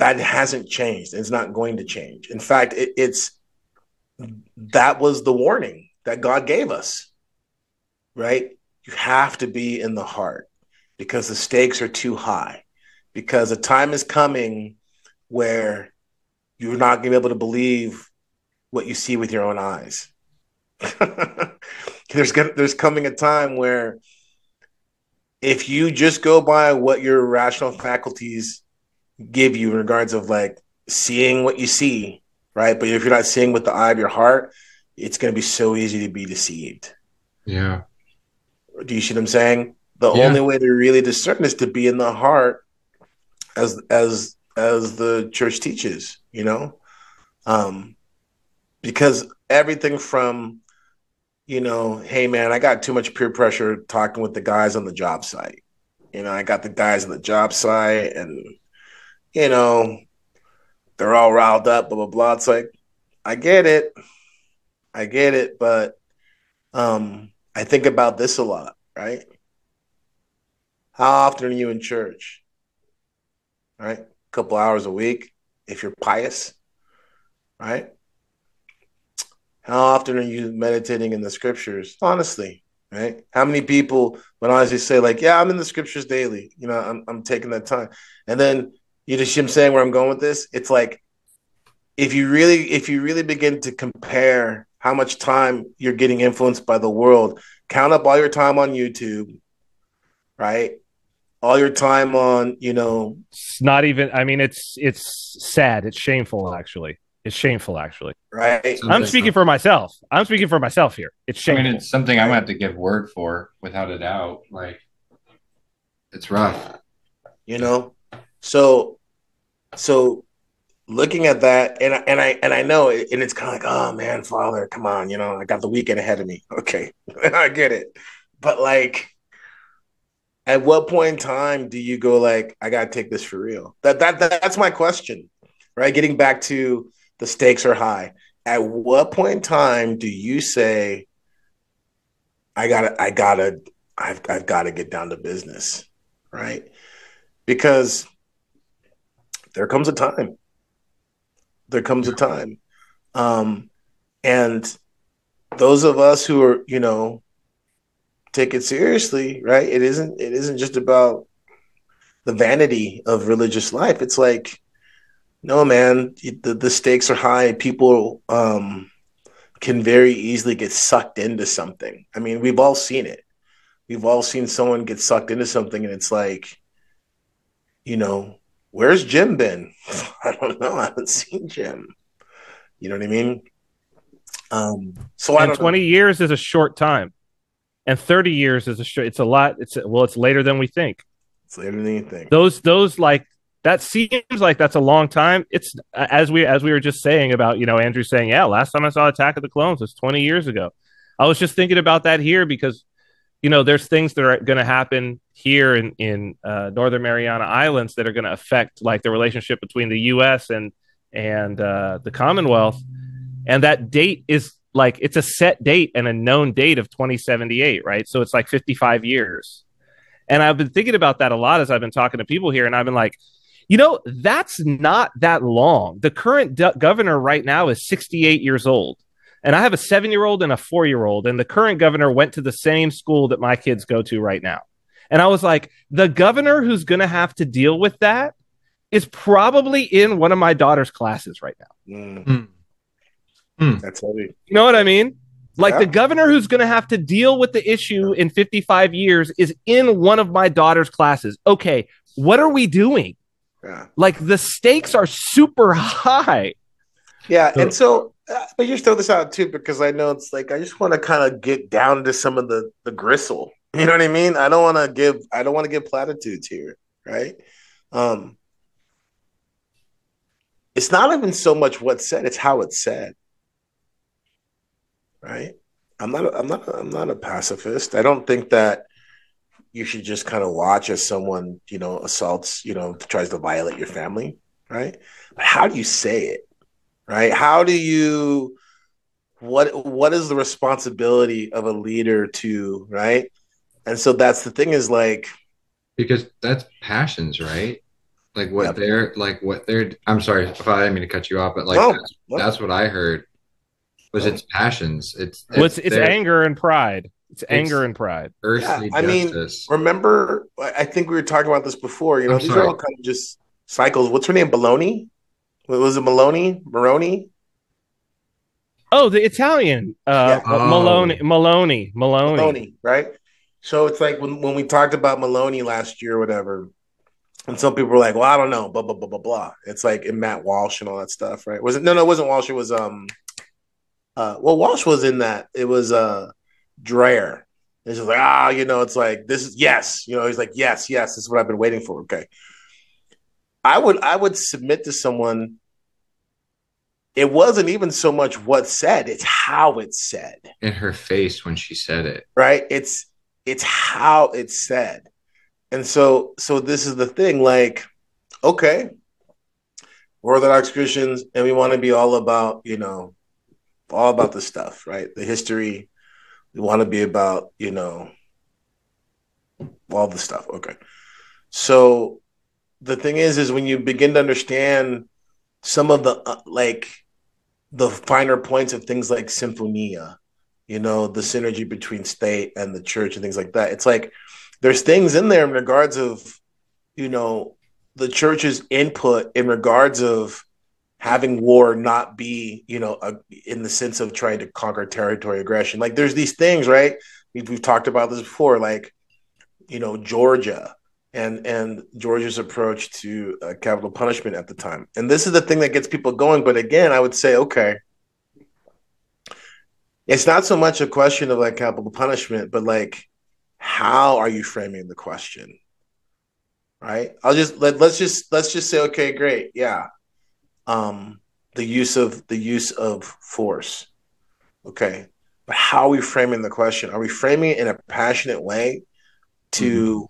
that hasn't changed. It's not going to change. In fact, it, it's that was the warning that God gave us, right? You have to be in the heart because the stakes are too high. Because a time is coming where you're not going to be able to believe what you see with your own eyes. there's there's coming a time where if you just go by what your rational faculties give you in regards of like seeing what you see, right? But if you're not seeing with the eye of your heart, it's going to be so easy to be deceived. Yeah. Do you see what I'm saying? The yeah. only way to really discern is to be in the heart as as as the church teaches, you know? Um because everything from you know, hey man, I got too much peer pressure talking with the guys on the job site. You know, I got the guys on the job site and you know, they're all riled up, blah blah blah. It's like, I get it. I get it, but um I think about this a lot, right? How often are you in church? Right? A couple hours a week if you're pious, right? How often are you meditating in the scriptures? Honestly, right? How many people would honestly say, like, yeah, I'm in the scriptures daily. You know, I'm, I'm taking that time. And then you just see I'm saying where I'm going with this. It's like if you really if you really begin to compare how much time you're getting influenced by the world, count up all your time on YouTube, right? All your time on, you know, it's not even I mean it's it's sad, it's shameful actually. It's shameful, actually. Right. I'm speaking for myself. I'm speaking for myself here. It's shameful. I mean, it's something I'm gonna have to give word for, without a doubt. Like, it's rough. You know, so, so looking at that, and and I and I know, and it's kind of like, oh man, Father, come on, you know, I got the weekend ahead of me. Okay, I get it, but like, at what point in time do you go like, I gotta take this for real? That that, that that's my question, right? Getting back to the stakes are high. At what point in time do you say, I gotta, I gotta, I've, I've got to get down to business, right? Because there comes a time. There comes a time. Um, and those of us who are, you know, take it seriously, right? It isn't, it isn't just about the vanity of religious life. It's like, no, man, the, the stakes are high. People um, can very easily get sucked into something. I mean, we've all seen it. We've all seen someone get sucked into something, and it's like, you know, where's Jim been? I don't know. I haven't seen Jim. You know what I mean? Um, so and I 20 know. years is a short time, and 30 years is a short. It's a lot. It's well, it's later than we think. It's later than you think. Those those like that seems like that's a long time. It's as we as we were just saying about you know Andrew saying yeah last time I saw Attack of the Clones was 20 years ago. I was just thinking about that here because you know there's things that are going to happen here in in uh, Northern Mariana Islands that are going to affect like the relationship between the U.S. and and uh, the Commonwealth, and that date is like it's a set date and a known date of 2078, right? So it's like 55 years. And I've been thinking about that a lot as I've been talking to people here, and I've been like, you know, that's not that long. The current d- governor right now is 68 years old. And I have a seven year old and a four year old. And the current governor went to the same school that my kids go to right now. And I was like, the governor who's going to have to deal with that is probably in one of my daughter's classes right now. Mm. Mm. That's heavy. You know what I mean? Like yeah. the governor who's going to have to deal with the issue in 55 years is in one of my daughter's classes. Okay, what are we doing? Yeah. Like the stakes are super high. Yeah, so, and so uh, but you throw this out too because I know it's like I just want to kind of get down to some of the the gristle. You know what I mean? I don't want to give I don't want to give platitudes here, right? Um it's not even so much what's said, it's how it's said. Right? I'm not a, I'm not a, I'm not a pacifist. I don't think that you should just kind of watch as someone, you know, assaults, you know, tries to violate your family, right? But how do you say it? Right? How do you what what is the responsibility of a leader to, right? And so that's the thing is like because that's passions, right? Like what yep. they're like what they're I'm sorry if I didn't mean to cut you off, but like no, that's, no. that's, what I heard was no. it's passions. It's it's, well, it's, it's anger and pride. It's, it's anger and pride. Earthly yeah, I justice. mean, remember, I think we were talking about this before. You know, I'm these sorry. are all kind of just cycles. What's her name? Baloney? Was it Maloney? Maroni? Oh, the Italian. Uh, yeah. Maloney, Maloney, Maloney. Maloney, right? So it's like when, when we talked about Maloney last year or whatever, and some people were like, well, I don't know, blah, blah, blah, blah, blah. It's like in Matt Walsh and all that stuff, right? Was it? No, no, it wasn't Walsh. It was, um, uh, well, Walsh was in that. It was, uh, Dreher. It's just like, ah, you know, it's like this is yes, you know, he's like, yes, yes, this is what I've been waiting for. Okay. I would I would submit to someone it wasn't even so much what's said, it's how it's said. In her face when she said it. Right? It's it's how it's said. And so so this is the thing like okay, we're Orthodox Christians and we want to be all about, you know, all about the stuff, right? The history. We want to be about, you know, all the stuff. Okay. So the thing is, is when you begin to understand some of the uh, like the finer points of things like symphonia, you know, the synergy between state and the church and things like that. It's like there's things in there in regards of, you know, the church's input in regards of having war not be, you know, a, in the sense of trying to conquer territory aggression. Like there's these things, right? We've, we've talked about this before, like, you know, Georgia and and Georgia's approach to uh, capital punishment at the time. And this is the thing that gets people going. But again, I would say, okay, it's not so much a question of like capital punishment, but like how are you framing the question? Right? I'll just let let's just let's just say, okay, great, yeah. Um, the use of the use of force. Okay. But how are we framing the question? Are we framing it in a passionate way to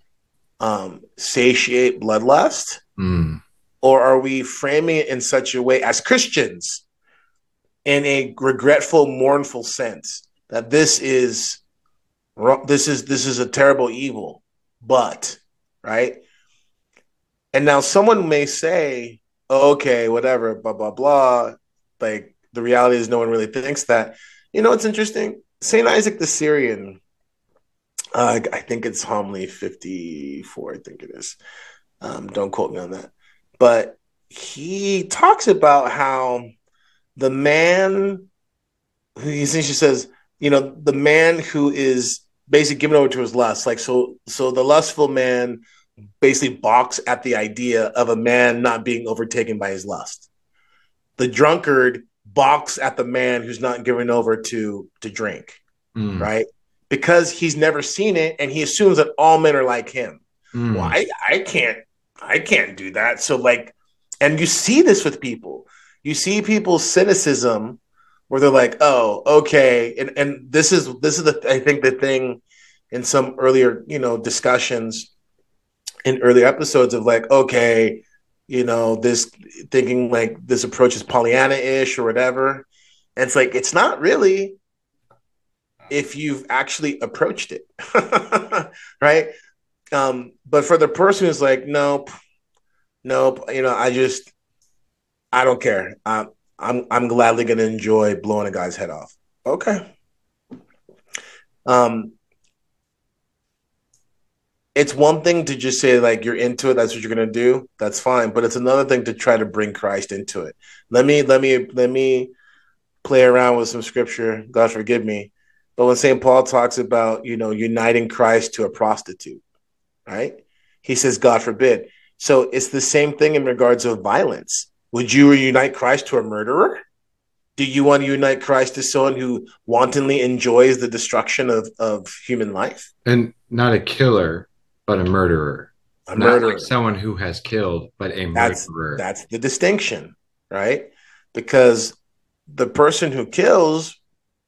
mm. um, satiate bloodlust? Mm. Or are we framing it in such a way as Christians in a regretful, mournful sense that this is this is this is a terrible evil, but right? And now someone may say, okay, whatever, blah blah blah. Like the reality is no one really thinks that. You know, it's interesting. Saint Isaac the Syrian uh, I think it's homily 54, I think it is. Um, don't quote me on that. But he talks about how the man he essentially says, you know, the man who is basically given over to his lust, like so so the lustful man basically balks at the idea of a man not being overtaken by his lust. The drunkard balks at the man who's not given over to to drink, mm. right? because he's never seen it and he assumes that all men are like him. Mm. Well, I, I can't I can't do that. So like and you see this with people. You see people's cynicism where they're like, "Oh, okay." And and this is this is the I think the thing in some earlier, you know, discussions in earlier episodes of like, "Okay, you know, this thinking like this approach is Pollyanna-ish or whatever." And it's like it's not really if you've actually approached it, right? Um, but for the person who's like, nope, nope, you know, I just, I don't care. I'm, I'm, I'm gladly going to enjoy blowing a guy's head off. Okay. Um, it's one thing to just say like you're into it that's what you're going to do that's fine but it's another thing to try to bring christ into it let me let me let me play around with some scripture god forgive me but when St. Paul talks about, you know, uniting Christ to a prostitute, right? He says, God forbid. So it's the same thing in regards of violence. Would you unite Christ to a murderer? Do you want to unite Christ to someone who wantonly enjoys the destruction of, of human life? And not a killer, but a murderer. A murderer. Like someone who has killed, but a that's, murderer. That's the distinction, right? Because the person who kills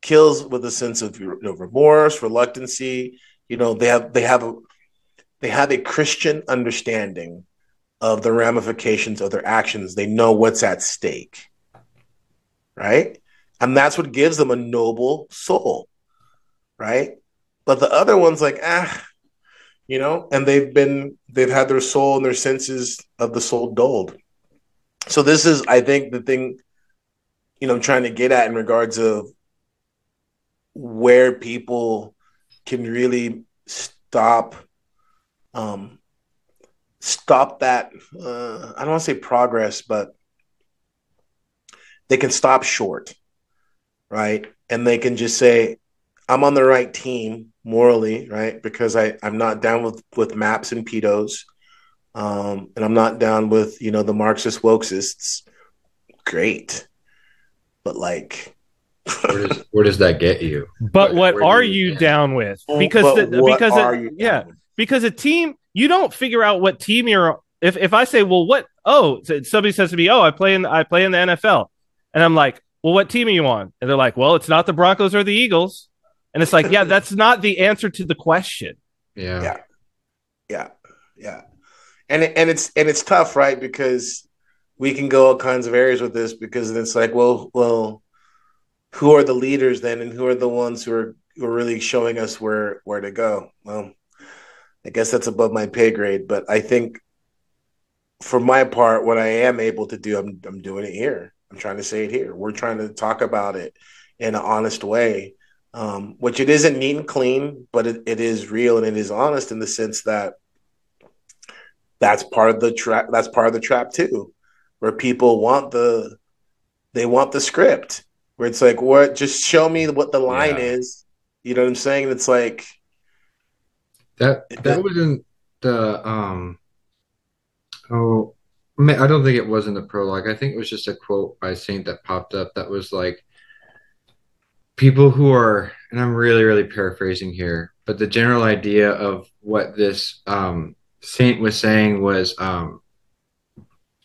kills with a sense of you know, remorse, reluctancy. You know, they have they have a they have a Christian understanding of the ramifications of their actions. They know what's at stake, right? And that's what gives them a noble soul, right? But the other one's like, ah, you know, and they've been they've had their soul and their senses of the soul dulled. So this is, I think, the thing, you know, I'm trying to get at in regards of where people can really stop um stop that uh, i don't want to say progress but they can stop short right? And they can just say i'm on the right team morally right because i i'm not down with with maps and pedos um and i'm not down with you know the marxist wokesists great but like where, does, where does that get you? But what are you, down with? Because the, because a, yeah, because a team you don't figure out what team you're. If if I say, well, what? Oh, somebody says to me, oh, I play in I play in the NFL. And I'm like, well, what team are you on? And they're like, well, it's not the Broncos or the Eagles. And it's like, yeah, that's not the answer to the question. Yeah. Yeah. Yeah. Yeah. And and it's and it's tough, right? Because we can go all kinds of areas with this because it's like, well, well, who are the leaders then and who are the ones who are who are really showing us where where to go? Well, I guess that's above my pay grade, but I think for my part, what I am able to do, I'm I'm doing it here. I'm trying to say it here. We're trying to talk about it in an honest way, um, which it isn't neat and clean, but it, it is real and it is honest in the sense that that's part of the trap. That's part of the trap too, where people want the they want the script where it's like, what? Just show me what the line yeah. is. You know what I'm saying? It's like that. That wasn't the um. Oh, I don't think it was in the prologue. I think it was just a quote by Saint that popped up that was like, people who are, and I'm really, really paraphrasing here, but the general idea of what this um, Saint was saying was um,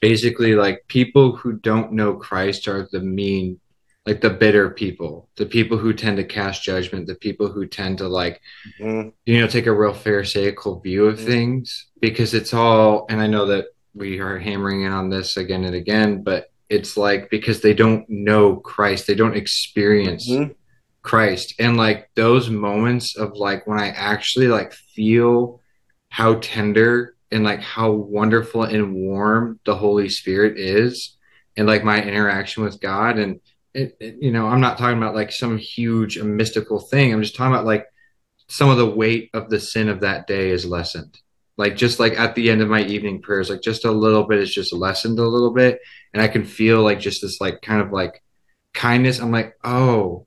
basically like people who don't know Christ are the mean, like the bitter people, the people who tend to cast judgment, the people who tend to like, mm-hmm. you know, take a real pharisaical view of mm-hmm. things because it's all, and I know that we are hammering in on this again and again, but it's like because they don't know Christ, they don't experience mm-hmm. Christ. And like those moments of like when I actually like feel how tender and like how wonderful and warm the Holy Spirit is and like my interaction with God and it, it, you know, I'm not talking about like some huge mystical thing. I'm just talking about like some of the weight of the sin of that day is lessened like just like at the end of my evening prayers like just a little bit is just lessened a little bit and i can feel like just this like kind of like kindness i'm like oh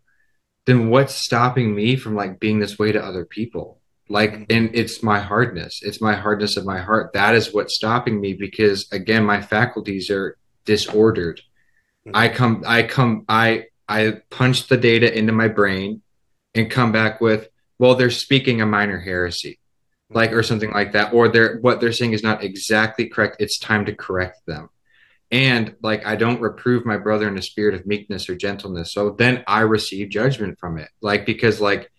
then what's stopping me from like being this way to other people? Like and it's my hardness. It's my hardness of my heart. That is what's stopping me because again my faculties are disordered. Mm-hmm. i come i come i i punch the data into my brain and come back with well they're speaking a minor heresy like or something like that or they're what they're saying is not exactly correct. It's time to correct them and like i don't reprove my brother in a spirit of meekness or gentleness. So then i receive judgment from it. Like because like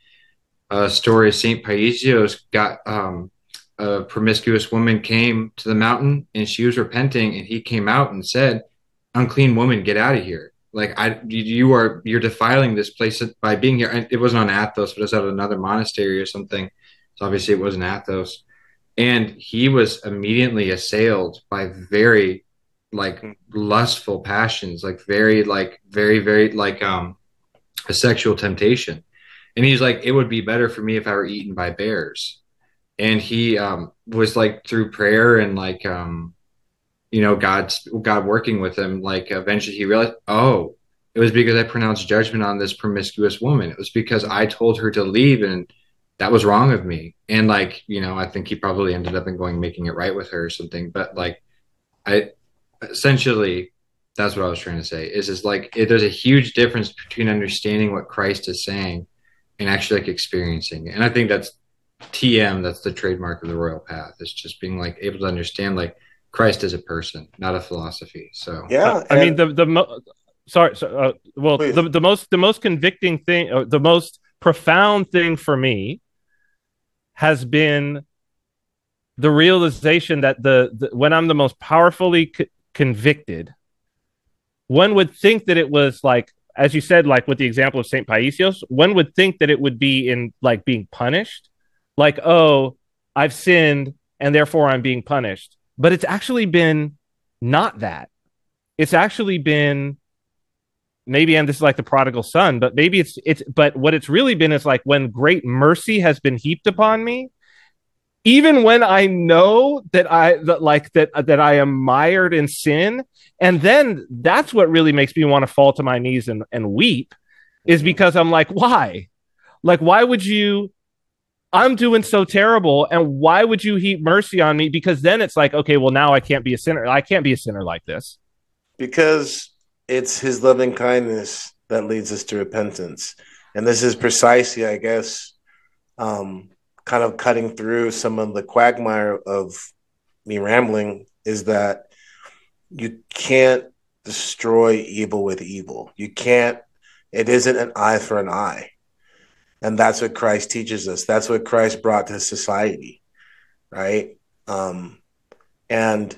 a story of saint paisios got um a promiscuous woman came to the mountain and she was repenting and he came out and said unclean woman get out of here. Like i you are you're defiling this place by being here. It wasn't on athos but it was at another monastery or something. So obviously it wasn't Athos. And he was immediately assailed by very like lustful passions, like very, like very, very like um a sexual temptation. And he's like, it would be better for me if I were eaten by bears. And he um was like through prayer and like um you know God's God working with him, like eventually he realized, oh, it was because I pronounced judgment on this promiscuous woman. It was because I told her to leave and that was wrong of me. And like, you know, I think he probably ended up in going making it right with her or something. But like, I essentially that's what I was trying to say is is like it, there's a huge difference between understanding what Christ is saying and actually like experiencing it. And I think that's TM. That's the trademark of the royal path. It's just being like able to understand like Christ is a person, not a philosophy. So yeah, I mean the the mo- sorry, so, uh, well the the most the most convicting thing, uh, the most profound thing for me has been the realization that the, the when I'm the most powerfully c- convicted, one would think that it was like, as you said, like with the example of Saint Paisios, one would think that it would be in like being punished, like oh, I've sinned and therefore I'm being punished. But it's actually been not that. It's actually been maybe and this is like the prodigal son but maybe it's it's but what it's really been is like when great mercy has been heaped upon me even when i know that i that like that that i am mired in sin and then that's what really makes me want to fall to my knees and, and weep is because i'm like why? Like why would you i'm doing so terrible and why would you heap mercy on me? Because then it's like okay well now i can't be a sinner i can't be a sinner like this. Because it's his loving kindness that leads us to repentance. And this is precisely, I guess, um, kind of cutting through some of the quagmire of me rambling is that you can't destroy evil with evil. You can't, it isn't an eye for an eye. And that's what Christ teaches us. That's what Christ brought to society, right? Um, and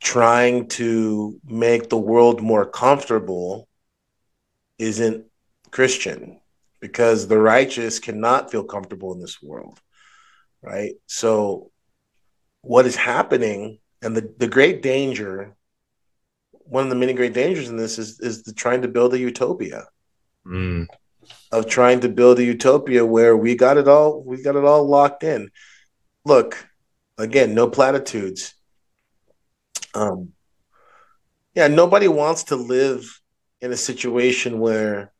trying to make the world more comfortable isn't Christian because the righteous cannot feel comfortable in this world, right? So, what is happening, and the, the great danger, one of the many great dangers in this is is the trying to build a utopia. Mm. Of trying to build a utopia where we got it all, we got it all locked in. Look, again, no platitudes. Um, yeah, nobody wants to live in a situation where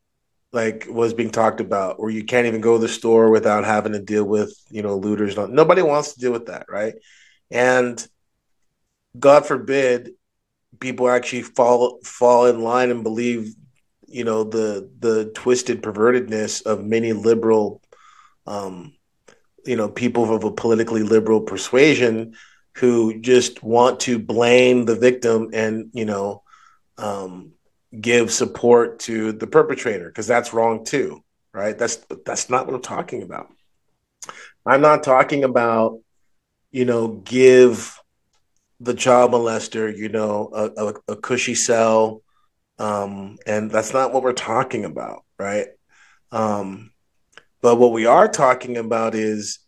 like was being talked about where you can't even go to the store without having to deal with you know looters. Nobody wants to deal with that right? And god forbid people actually fall fall in line and believe you know the the twisted pervertedness of many liberal um you know people of a politically liberal persuasion who just want to blame the victim and you know um give support to the perpetrator because that's wrong too, right? That's that's not what I'm talking about. I'm not talking about, you know, give the child molester, you know, a, a, a cushy cell, um, and that's not what we're talking about, right? Um, but what we are talking about is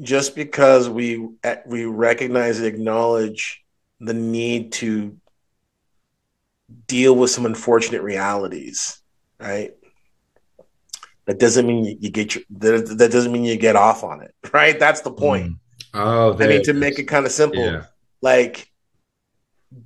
just because we we recognize and acknowledge the need to deal with some unfortunate realities, right? That doesn't mean you, you get your, that, that, doesn't mean you get off on it, right? That's the point. Mm. Oh, I mean to make it kind of simple, yeah. like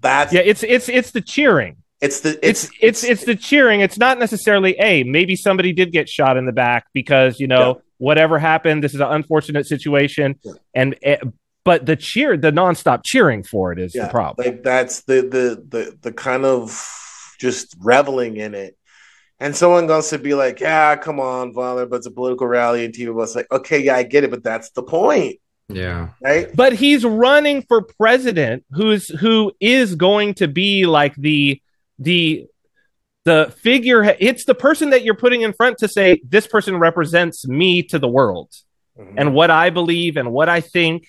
that's yeah. It's it's it's the cheering. It's the it's, it's it's it's the cheering. It's not necessarily a maybe somebody did get shot in the back because you know yeah. whatever happened. This is an unfortunate situation, yeah. and eh, but the cheer, the nonstop cheering for it is yeah, the problem. Like that's the the the the kind of just reveling in it. And someone goes to be like, "Yeah, come on, father," but it's a political rally, and TV was like, "Okay, yeah, I get it, but that's the point." Yeah. Right. But he's running for president, who's who is going to be like the the the figure. It's the person that you're putting in front to say this person represents me to the world, mm-hmm. and what I believe and what I think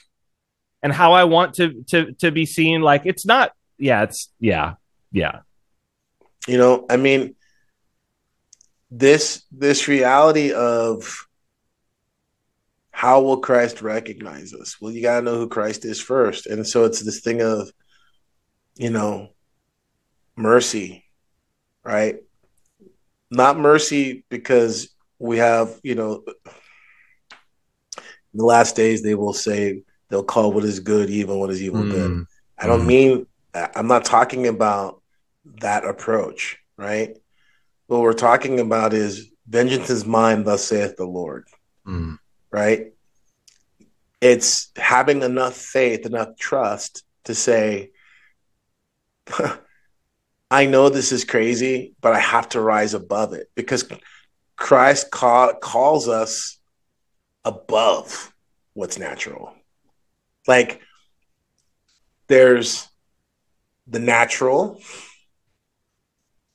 and how I want to to to be seen. Like it's not. Yeah, it's yeah, yeah. You know, I mean, this this reality of how will Christ recognize us? Well, you got to know who Christ is first. And so it's this thing of, you know, mercy, right? Not mercy because we have, you know, in the last days they will say, they'll call what is good evil, what is evil mm. good. I don't mm. mean I'm not talking about that approach, right? What we're talking about is vengeance is mine, thus saith the Lord. Mm. Right? It's having enough faith, enough trust to say, I know this is crazy, but I have to rise above it because Christ call, calls us above what's natural. Like there's the natural,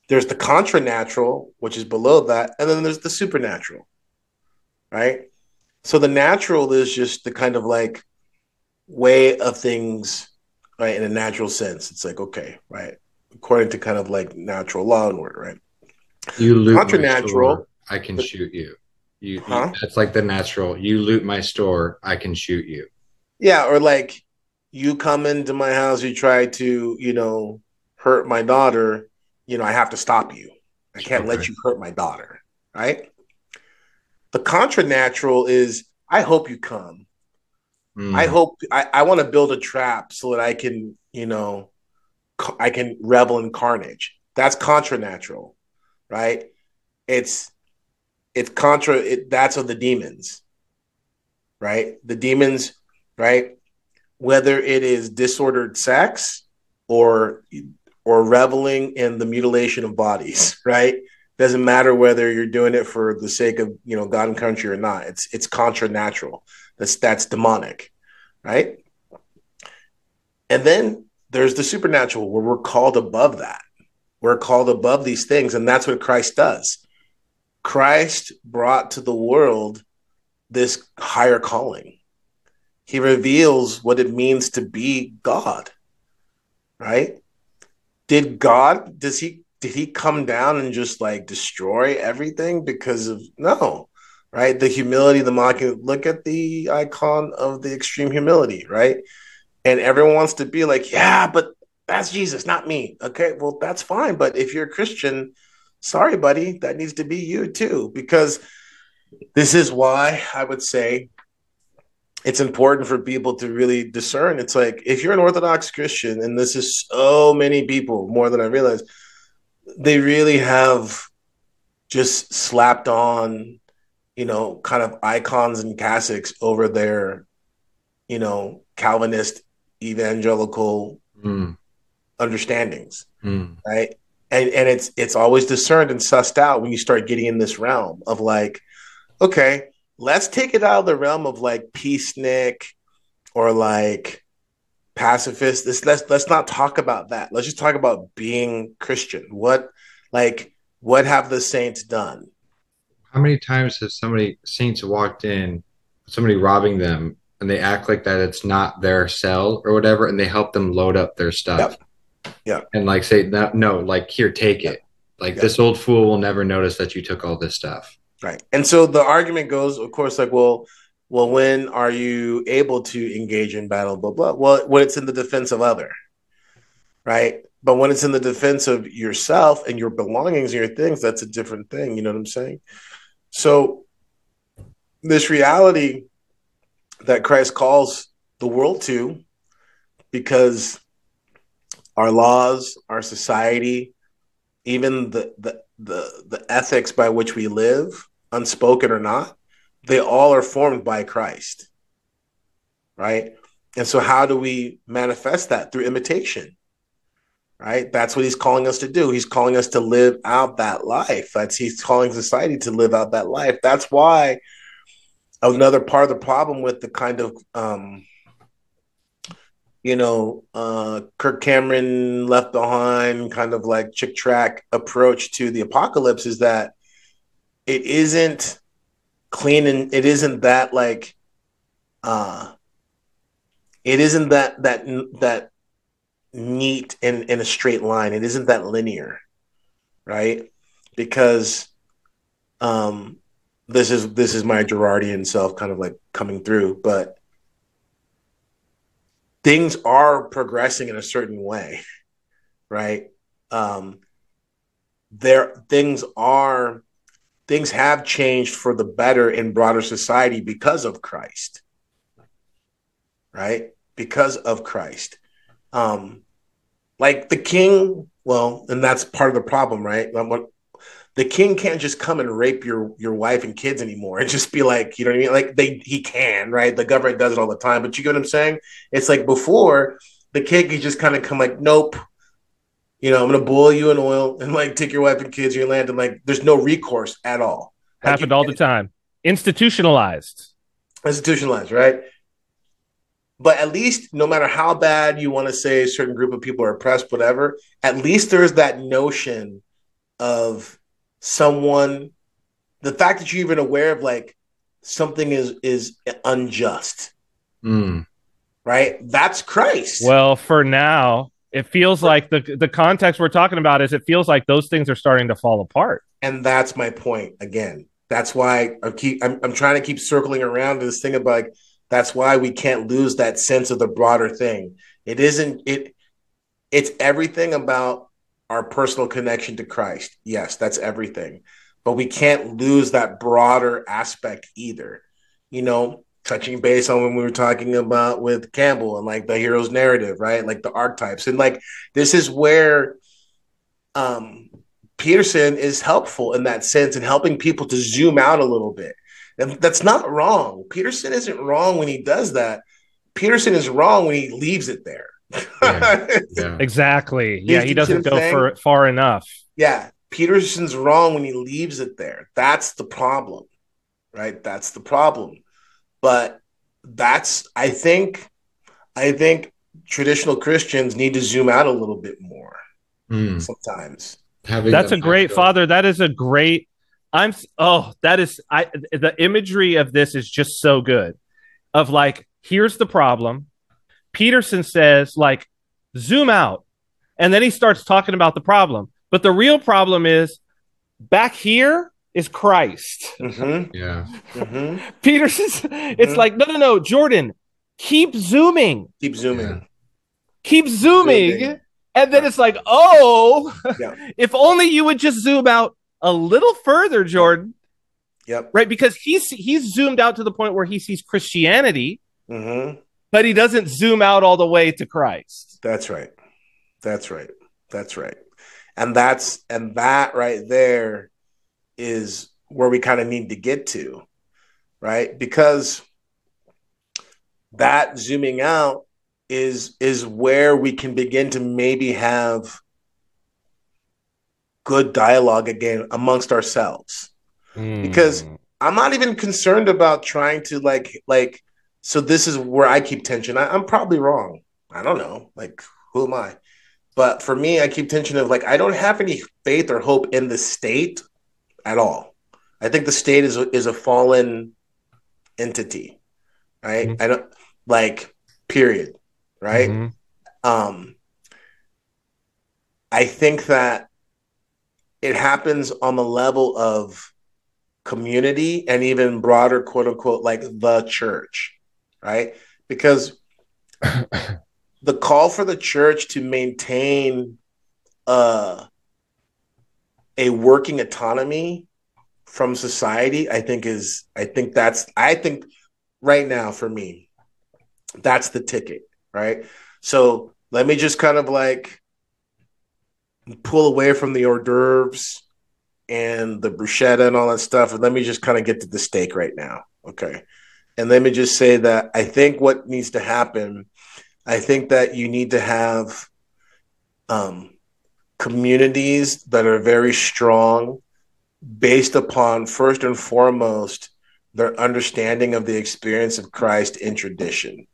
there's the contra natural, which is below that, and then there's the supernatural, right? So the natural is just the kind of like way of things, right? In a natural sense, it's like okay, right? According to kind of like natural law and order, right? You loot contra natural. I can but, shoot you. You, huh? you that's like the natural. You loot my store, I can shoot you. Yeah, or like you come into my house, you try to, you know, hurt my daughter, you know, I have to stop you. I can't okay. let you hurt my daughter, right? The contra natural is I hope you come. Mm. I hope I, I want to build a trap so that I can, you know, I can revel in carnage. That's contra natural, right? It's it's contra. It, that's of the demons, right? The demons right? Whether it is disordered sex or or reveling in the mutilation of bodies, right? Doesn't matter whether you're doing it for the sake of you know God and country or not. It's it's contra natural. That's that's demonic, right? And then there's the supernatural where we're called above that. We're called above these things, and that's what Christ does. Christ brought to the world this higher calling. He reveals what it means to be God. Right? Did God does he did he come down and just like destroy everything because of no right the humility the mocking look at the icon of the extreme humility right and everyone wants to be like yeah but that's jesus not me okay well that's fine but if you're a christian sorry buddy that needs to be you too because this is why i would say it's important for people to really discern it's like if you're an orthodox christian and this is so many people more than i realize they really have just slapped on, you know, kind of icons and cassocks over their, you know, Calvinist evangelical mm. understandings, mm. right? And and it's it's always discerned and sussed out when you start getting in this realm of like, okay, let's take it out of the realm of like peacenik or like pacifist. This let's let's not talk about that. Let's just talk about being Christian. What like what have the saints done? How many times has somebody saints walked in, somebody robbing them, and they act like that it's not their cell or whatever, and they help them load up their stuff. Yep. Yeah. And like say no, no, like here, take it. Like yep. this old fool will never notice that you took all this stuff. Right. And so the argument goes, of course, like, well, well, when are you able to engage in battle? Blah blah. Well, when it's in the defense of other, right? But when it's in the defense of yourself and your belongings and your things, that's a different thing. You know what I'm saying? So this reality that Christ calls the world to, because our laws, our society, even the the the, the ethics by which we live, unspoken or not, they all are formed by Christ. Right? And so how do we manifest that through imitation? Right? That's what he's calling us to do. He's calling us to live out that life. That's he's calling society to live out that life. That's why another part of the problem with the kind of um, you know, uh, Kirk Cameron left behind kind of like Chick tract approach to the apocalypse is that it isn't clean and it isn't that like uh it isn't that that that neat in in a straight line. It isn't that linear right? Because um this is this is my Girardian self kind of like coming through but things are progressing in a certain way right? Um there things are things have changed for the better in broader society because of Christ. Right? Because of Christ. Um, like the king, well, and that's part of the problem, right? The king can't just come and rape your your wife and kids anymore and just be like, you know what I mean? Like they he can, right? The government does it all the time, but you get what I'm saying? It's like before the king could just kind of come like, nope, you know, I'm gonna boil you in oil and like take your wife and kids, your land, and like there's no recourse at all. Like, Happened all the time. Institutionalized. Institutionalized, right? But at least, no matter how bad you want to say a certain group of people are oppressed, whatever, at least there's that notion of someone. The fact that you're even aware of like something is is unjust, mm. right? That's Christ. Well, for now, it feels like the the context we're talking about is it feels like those things are starting to fall apart. And that's my point again. That's why I keep I'm, I'm trying to keep circling around this thing about like that's why we can't lose that sense of the broader thing. It isn't it it's everything about our personal connection to Christ. Yes, that's everything. But we can't lose that broader aspect either. You know, touching base on when we were talking about with Campbell and like the hero's narrative, right? Like the archetypes. And like this is where um Peterson is helpful in that sense and helping people to zoom out a little bit. And that's not wrong. Peterson isn't wrong when he does that. Peterson is wrong when he leaves it there. yeah, yeah. Exactly. Yeah, he doesn't go for far enough. Yeah, Peterson's wrong when he leaves it there. That's the problem. Right? That's the problem but that's I think I think traditional Christians need to zoom out a little bit more mm. sometimes. Having That's a great father. That is a great. I'm oh, that is I. The imagery of this is just so good. Of like, here's the problem. Peterson says like, zoom out, and then he starts talking about the problem. But the real problem is back here is Christ. Mm-hmm. Yeah. Mm-hmm. Peterson's. Mm-hmm. It's like no, no, no, Jordan. Keep zooming. Keep zooming. Yeah. Keep zooming. zooming. And then it's like, oh, yeah. if only you would just zoom out a little further, Jordan. Yep. Right, because he's he's zoomed out to the point where he sees Christianity, mm-hmm. but he doesn't zoom out all the way to Christ. That's right. That's right. That's right. And that's and that right there is where we kind of need to get to, right? Because that zooming out is is where we can begin to maybe have good dialogue again amongst ourselves. Mm. because i'm not even concerned about trying to like like so this is where i keep tension. I, i'm probably wrong. I don't know. Like who am i? But for me i keep tension of like i don't have any faith or hope in the state at all i think the state is is a fallen entity right mm-hmm. i don't like period right? Mm-hmm. Um, I think that it happens on the level of community and even broader, quote unquote, like the church, right? Because the call for the church to maintain uh, a working autonomy from society, I think is, I think that's, I think right now for me, that's the ticket right? So let me just kind of like pull away from the hors d'oeuvres and the bruschetta and all that stuff, and let me just kind of get to the steak right now, okay? And let me just say that I think what needs to happen, I think that you need to have um, communities that are very strong, based upon first and foremost their understanding of the experience of Christ in tradition.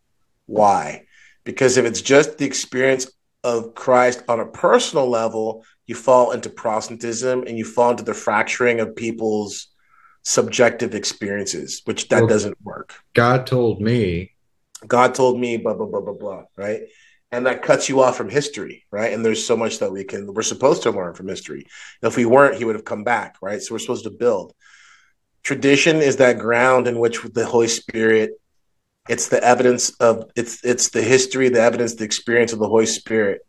Why? Because if it's just the experience of Christ on a personal level, you fall into Protestantism and you fall into the fracturing of people's subjective experiences, which that well, doesn't work. God told me. God told me, blah, blah, blah, blah, blah, right? And that cuts you off from history, right? And there's so much that we can, we're supposed to learn from history. if we weren't, he would have come back, right? So we're supposed to build. Tradition is that ground in which the Holy Spirit it's the evidence of it's it's the history, the evidence, the experience of the Holy Spirit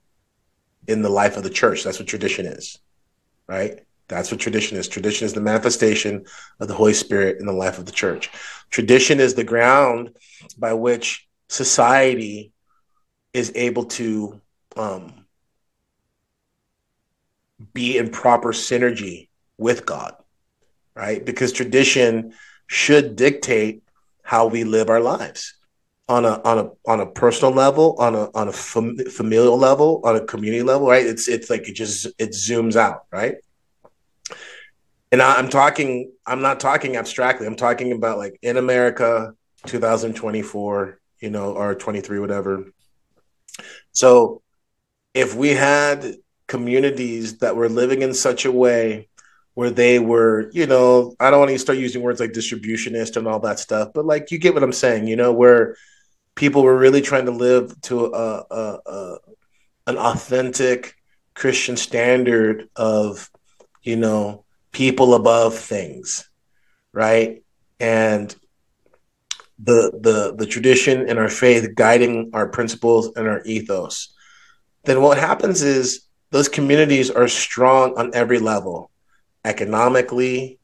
in the life of the church. That's what tradition is, right? That's what tradition is. Tradition is the manifestation of the Holy Spirit in the life of the church. Tradition is the ground by which society is able to um, be in proper synergy with God, right? Because tradition should dictate how we live our lives on a on a on a personal level, on a on a fam- familial level, on a community level, right? It's it's like it just it zooms out, right? And I, I'm talking, I'm not talking abstractly. I'm talking about like in America, 2024, you know, or 23, whatever. So, if we had communities that were living in such a way where they were, you know, I don't want to start using words like distributionist and all that stuff, but like you get what I'm saying, you know, where people were really trying to live to a, a, a an authentic Christian standard of, you know, people above things, right? And the the the tradition and our faith guiding our principles and our ethos. Then what happens is those communities are strong on every level economically,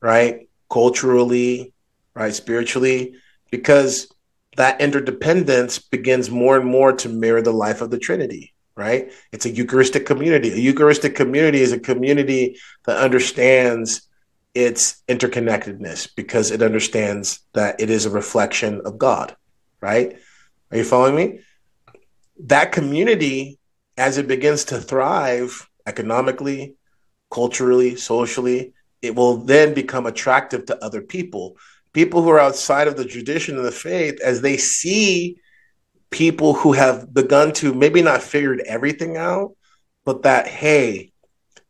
right? Culturally, right? Spiritually, because that interdependence begins more and more to mirror the life of the Trinity, right? It's a Eucharistic community. A Eucharistic community is a community that understands its interconnectedness because it understands that it is a reflection of God, right? Are you following me? That community, as it begins to thrive economically, culturally, socially, it will then become attractive to other people. People who are outside of the tradition of the faith, as they see people who have begun to maybe not figured everything out, but that, hey,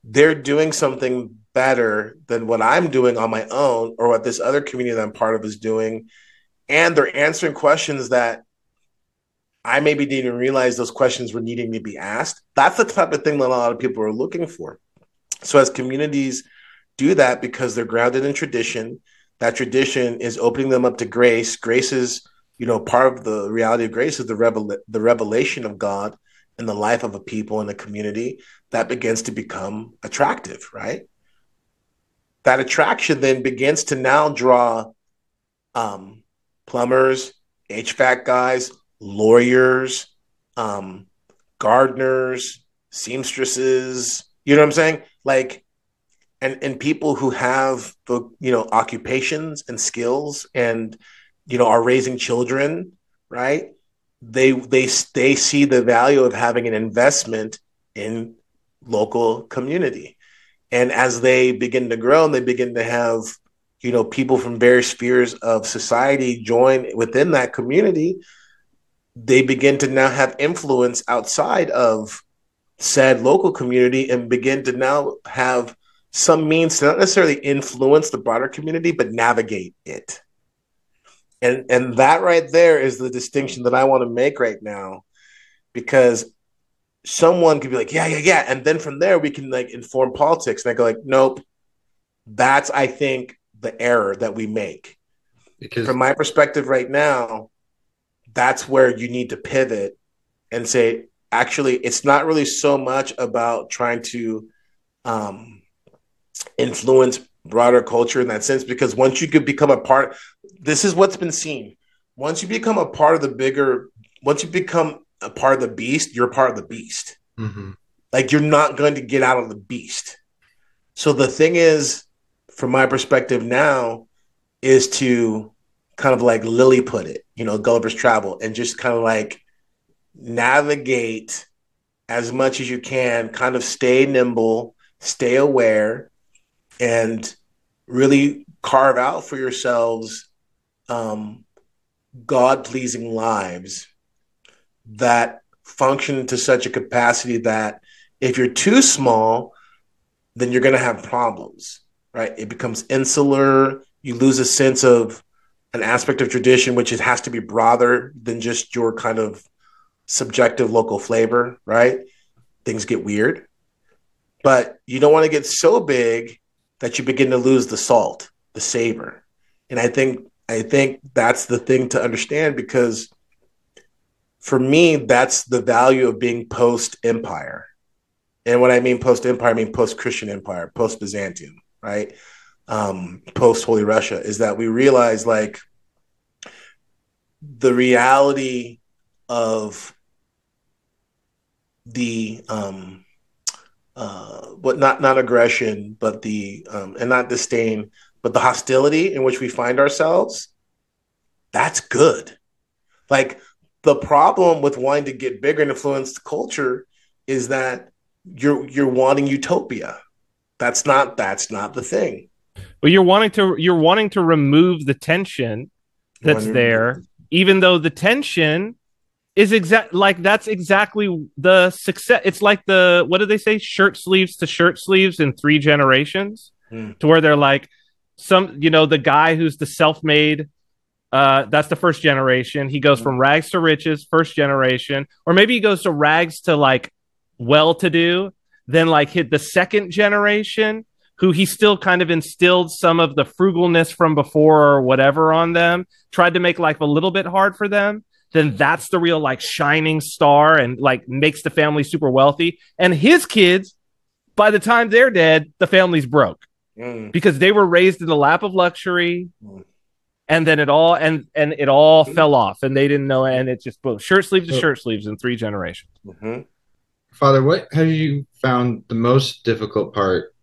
they're doing something better than what I'm doing on my own or what this other community that I'm part of is doing. And they're answering questions that I maybe didn't even realize those questions were needing to be asked. That's the type of thing that a lot of people are looking for. So as communities do that because they're grounded in tradition, that tradition is opening them up to grace. Grace is, you know, part of the reality of grace is the revel- the revelation of God in the life of a people in a community that begins to become attractive, right? That attraction then begins to now draw um, plumbers, HVAC guys, lawyers, um, gardeners, seamstresses. You know what I'm saying? Like, and and people who have the you know occupations and skills and you know are raising children, right? They they they see the value of having an investment in local community and as they begin to grow and they begin to have you know people from various spheres of society join within that community they begin to now have influence outside of said local community and begin to now have some means to not necessarily influence the broader community but navigate it. And and that right there is the distinction that i want to make right now because someone could be like, yeah, yeah, yeah. And then from there, we can like inform politics. And I go like, nope. That's, I think, the error that we make. Because from my perspective right now, that's where you need to pivot and say, actually, it's not really so much about trying to um, influence broader culture in that sense, because once you could become a part, this is what's been seen. Once you become a part of the bigger, once you become a part of the beast, you're part of the beast. Mm-hmm. Like you're not going to get out of the beast. So the thing is, from my perspective now, is to kind of like Lily put it, you know, Gulliver's Travel, and just kind of like navigate as much as you can, kind of stay nimble, stay aware, and really carve out for yourselves um, God pleasing lives that function to such a capacity that if you're too small, then you're going to have problems, right? It becomes insular. You lose a sense of an aspect of tradition, which it has to be broader than just your kind of subjective local flavor, right? Things get weird. But you don't want to get so big that you begin to lose the salt, the savor. And I think I think that's the thing to understand because for me, that's the value of being post empire. And when I mean post empire, I mean post Christian empire, post Byzantium, right? Um, post Holy Russia, is that we realize like the reality of the um, uh, not not aggression, but the um, and not disdain, but the hostility in which we find ourselves. That's good. Like the problem with wanting to get bigger and influence the culture is that you're you're wanting utopia. That's not that's not the thing. Well, you're wanting to you're wanting to remove the tension that's there, even though the tension is exact like that's exactly the success. It's like the what do they say? Shirt sleeves to shirt sleeves in three generations, mm. to where they're like some you know the guy who's the self-made uh, that's the first generation. He goes from rags to riches, first generation, or maybe he goes to rags to like well to do. Then like hit the second generation, who he still kind of instilled some of the frugalness from before or whatever on them, tried to make life a little bit hard for them. Then that's the real like shining star and like makes the family super wealthy. And his kids, by the time they're dead, the family's broke mm. because they were raised in the lap of luxury. Mm and then it all and and it all mm-hmm. fell off and they didn't know and it just boom shirt sleeves to shirt sleeves in three generations. Mm-hmm. father what have you found the most difficult part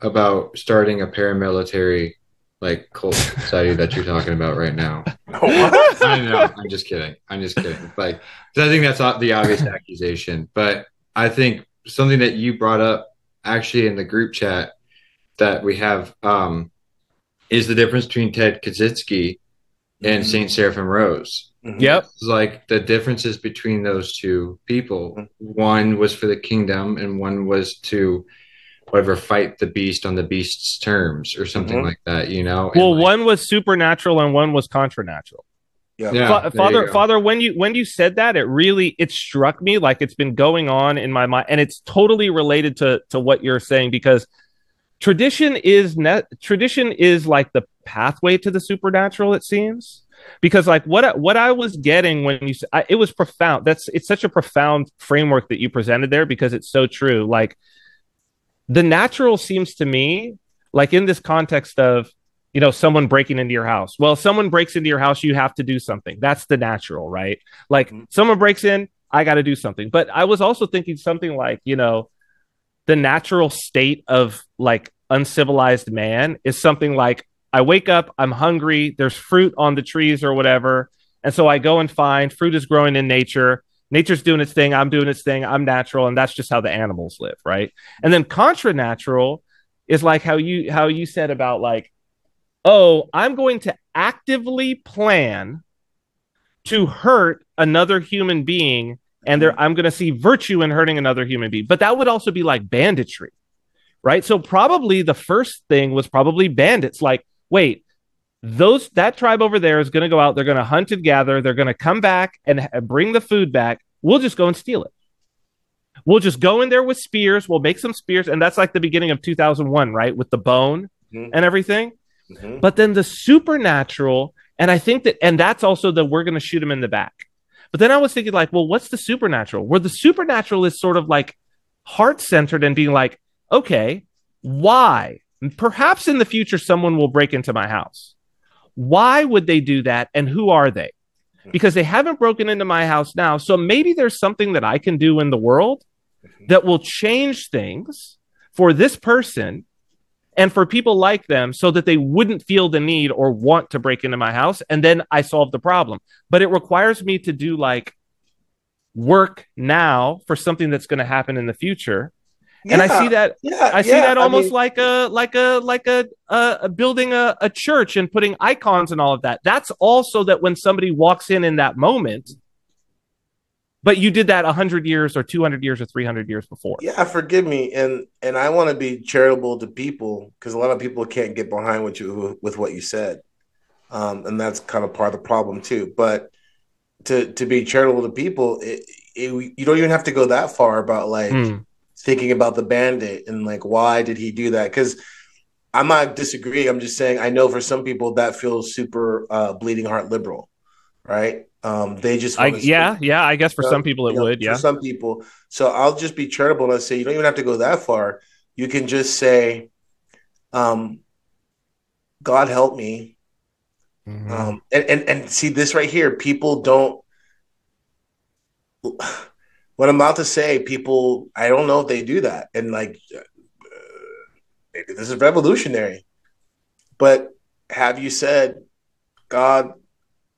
about starting a paramilitary like cult society that you're talking about right now? I know i'm just kidding i'm just kidding. Like i think that's the obvious accusation but i think something that you brought up actually in the group chat that we have um is the difference between Ted Kaczynski and mm-hmm. Saint Seraphim Rose. Mm-hmm. Yep. like the differences between those two people. Mm-hmm. One was for the kingdom, and one was to whatever fight the beast on the beast's terms or something mm-hmm. like that. You know. Well, like, one was supernatural and one was contranatural. Yeah. yeah Fa- Father, Father, when you when you said that, it really it struck me like it's been going on in my mind, and it's totally related to to what you're saying because tradition is net tradition is like the pathway to the supernatural. It seems because like what what I was getting when you I, it was profound. That's it's such a profound framework that you presented there because it's so true. Like the natural seems to me like in this context of you know someone breaking into your house well someone breaks into your house you have to do something that's the natural right like mm-hmm. someone breaks in i got to do something but i was also thinking something like you know the natural state of like uncivilized man is something like i wake up i'm hungry there's fruit on the trees or whatever and so i go and find fruit is growing in nature nature's doing its thing i'm doing its thing i'm natural and that's just how the animals live right? And then contra natural is like how you how you said about like oh, I'm going to actively plan to hurt another human being and there I'm going to see virtue in hurting another human being. But that would also be like banditry. Right? So probably the first thing was probably bandits like, wait, those that tribe over there is going to go out, they're going to hunt and gather, they're going to come back and bring the food back. We'll just go and steal it. We'll just go in there with spears, we'll make some spears and that's like the beginning of 2001, right? With the bone mm-hmm. and everything. Mm-hmm. But then the supernatural, and I think that, and that's also the we're going to shoot him in the back. But then I was thinking, like, well, what's the supernatural? Where the supernatural is sort of like heart centered and being like, okay, why? Perhaps in the future, someone will break into my house. Why would they do that? And who are they? Because they haven't broken into my house now. So maybe there's something that I can do in the world mm-hmm. that will change things for this person and for people like them so that they wouldn't feel the need or want to break into my house and then i solve the problem. But it requires me to do like work now for something that's going to happen in the future. Yeah, and i see that yeah, i see yeah, that almost I mean, like a like a like a, a building a, a church and putting icons and all of that. That's also that when somebody walks in in that moment but you did that 100 years or 200 years or 300 years before. Yeah forgive me. And and i want to be charitable to people because a lot of people can't get behind what you with what you said. Um, and that's kind of part of the problem too. But to to be charitable to people it, it, you don't even have to go that far about like mm. thinking about the bandit and like why did he do that? Because i'm not disagreeing. I'm just saying i know for some people that feels super uh, bleeding heart liberal right um, they just I, yeah, yeah. I guess for some people it you know, would. Yeah, for some people. So I'll just be charitable and say you don't even have to go that far. You can just say, um, "God help me," mm-hmm. um, and, and and see this right here. People don't. What I'm about to say, people, I don't know if they do that, and like, uh, maybe this is revolutionary, but have you said, God,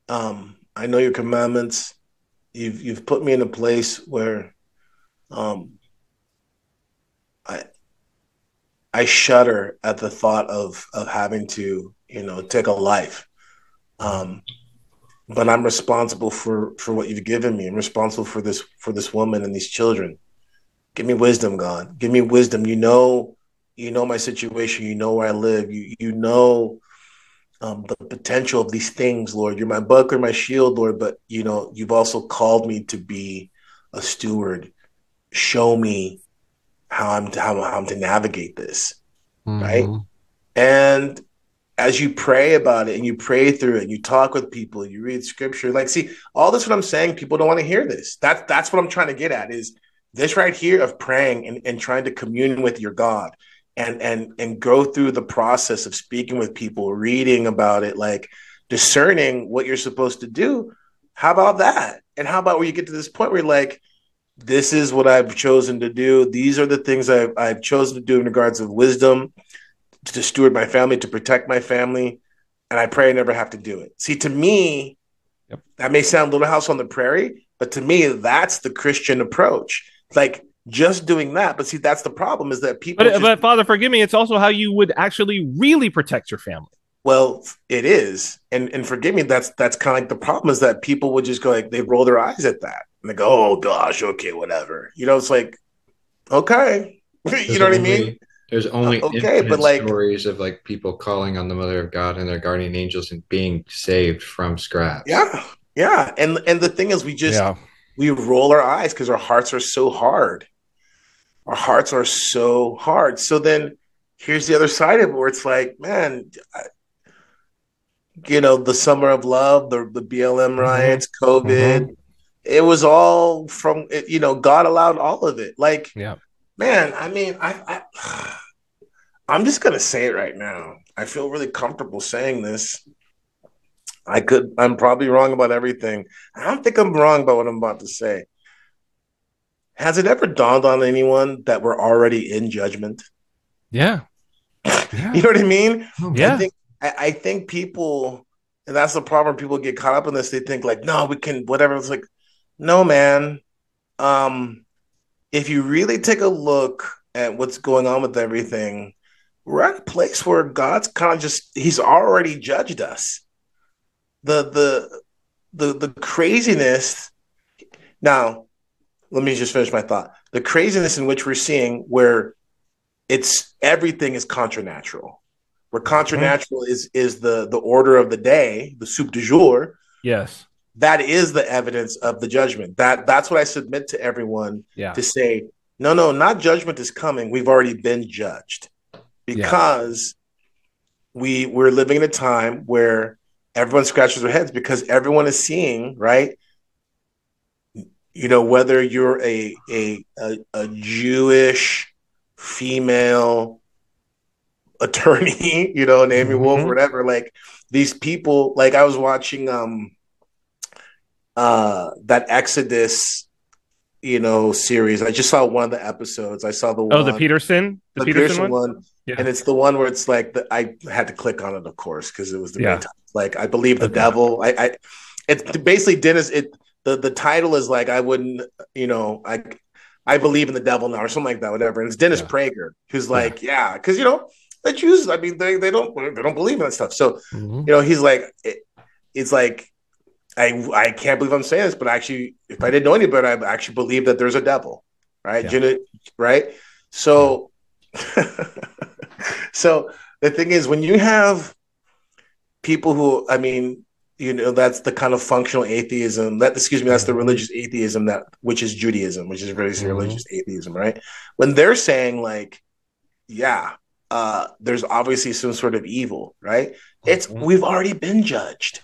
um, I know your commandments. You've you've put me in a place where um I I shudder at the thought of of having to, you know, take a life. Um but I'm responsible for for what you've given me. I'm responsible for this for this woman and these children. Give me wisdom, God. Give me wisdom. You know, you know my situation. You know where I live. You you know um, the potential of these things, Lord. You're my buckler, my shield, Lord. But you know, you've also called me to be a steward. Show me how I'm to, how, I'm to navigate this, mm-hmm. right? And as you pray about it and you pray through it, and you talk with people, you read scripture. Like, see, all this what I'm saying, people don't want to hear this. That's that's what I'm trying to get at is this right here of praying and, and trying to commune with your God and and and go through the process of speaking with people, reading about it, like discerning what you're supposed to do. How about that? And how about where you get to this point where you're like, this is what I've chosen to do. These are the things I've, I've chosen to do in regards of wisdom, to steward my family, to protect my family. And I pray I never have to do it. See, to me, yep. that may sound little house on the prairie, but to me, that's the Christian approach. Like just doing that. But see, that's the problem is that people. But, just, but Father, forgive me. It's also how you would actually really protect your family. Well, it is, and and forgive me. That's that's kind of like the problem is that people would just go like they roll their eyes at that and they go, "Oh gosh, okay, whatever." You know, it's like, okay, you know what I mean? There's only uh, okay, but like stories of like people calling on the Mother of God and their guardian angels and being saved from scraps. Yeah, yeah, and and the thing is, we just yeah. we roll our eyes because our hearts are so hard. Our hearts are so hard. So then, here's the other side of it, where it's like, man. I, you know, the summer of love, the the BLM mm-hmm. riots. COVID. Mm-hmm. It was all from you know, God allowed all of it. Like, yeah, man. I mean, I, I I'm just gonna say it right now. I feel really comfortable saying this. I could. I'm probably wrong about everything. I don't think I'm wrong about what I'm about to say. Has it ever dawned on anyone that we're already in judgment? Yeah. yeah. you know what I mean? Oh, yeah. I think I, I think people, and that's the problem. People get caught up in this. They think like, no, we can whatever. It's like, no, man. Um, if you really take a look at what's going on with everything, we're at a place where God's kind of just He's already judged us. The the the the craziness. Now, let me just finish my thought. The craziness in which we're seeing, where it's everything is contra natural where contra natural mm-hmm. is is the the order of the day, the soup du jour. Yes. That is the evidence of the judgment. That that's what I submit to everyone yeah. to say, no, no, not judgment is coming. We've already been judged. Because yeah. we we're living in a time where everyone scratches their heads because everyone is seeing, right? You know, whether you're a a, a, a Jewish female attorney, you know, Amy mm-hmm. Wolf, whatever. Like these people, like I was watching um uh that Exodus, you know, series. I just saw one of the episodes. I saw the oh, the Peterson, the, the Peterson, Peterson, one. one. Yeah. And it's the one where it's like the, I had to click on it, of course, because it was the yeah. like I believe the okay. devil. I, I it's basically Dennis. It the the title is like I wouldn't, you know, I I believe in the devil now or something like that, whatever. And it's Dennis yeah. Prager who's like, yeah, because you know the Jews, I mean, they, they don't they don't believe in that stuff. So mm-hmm. you know, he's like, it, it's like, I I can't believe I'm saying this, but actually, if I didn't know any better, I actually believe that there's a devil, right? Yeah. right? So, so the thing is, when you have people who, I mean, you know, that's the kind of functional atheism. That excuse me, that's the mm-hmm. religious atheism that which is Judaism, which is really mm-hmm. religious atheism, right? When they're saying like, yeah, uh, there's obviously some sort of evil, right? It's mm-hmm. we've already been judged.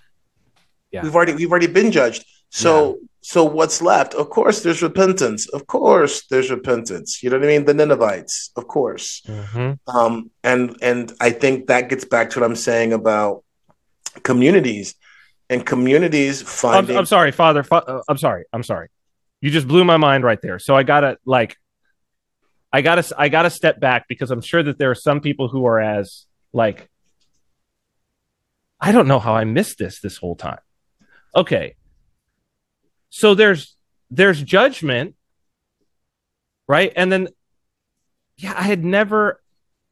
Yeah. We've already we've already been judged. So yeah. so what's left? Of course, there's repentance. Of course, there's repentance. You know what I mean? The Ninevites, of course. Mm-hmm. Um, and and I think that gets back to what I'm saying about communities and communities finding. I'm, I'm sorry, Father. Fa- uh, I'm sorry. I'm sorry. You just blew my mind right there. So I gotta like I gotta I gotta step back because I'm sure that there are some people who are as like I don't know how I missed this this whole time. Okay. So there's there's judgment, right? And then yeah, I had never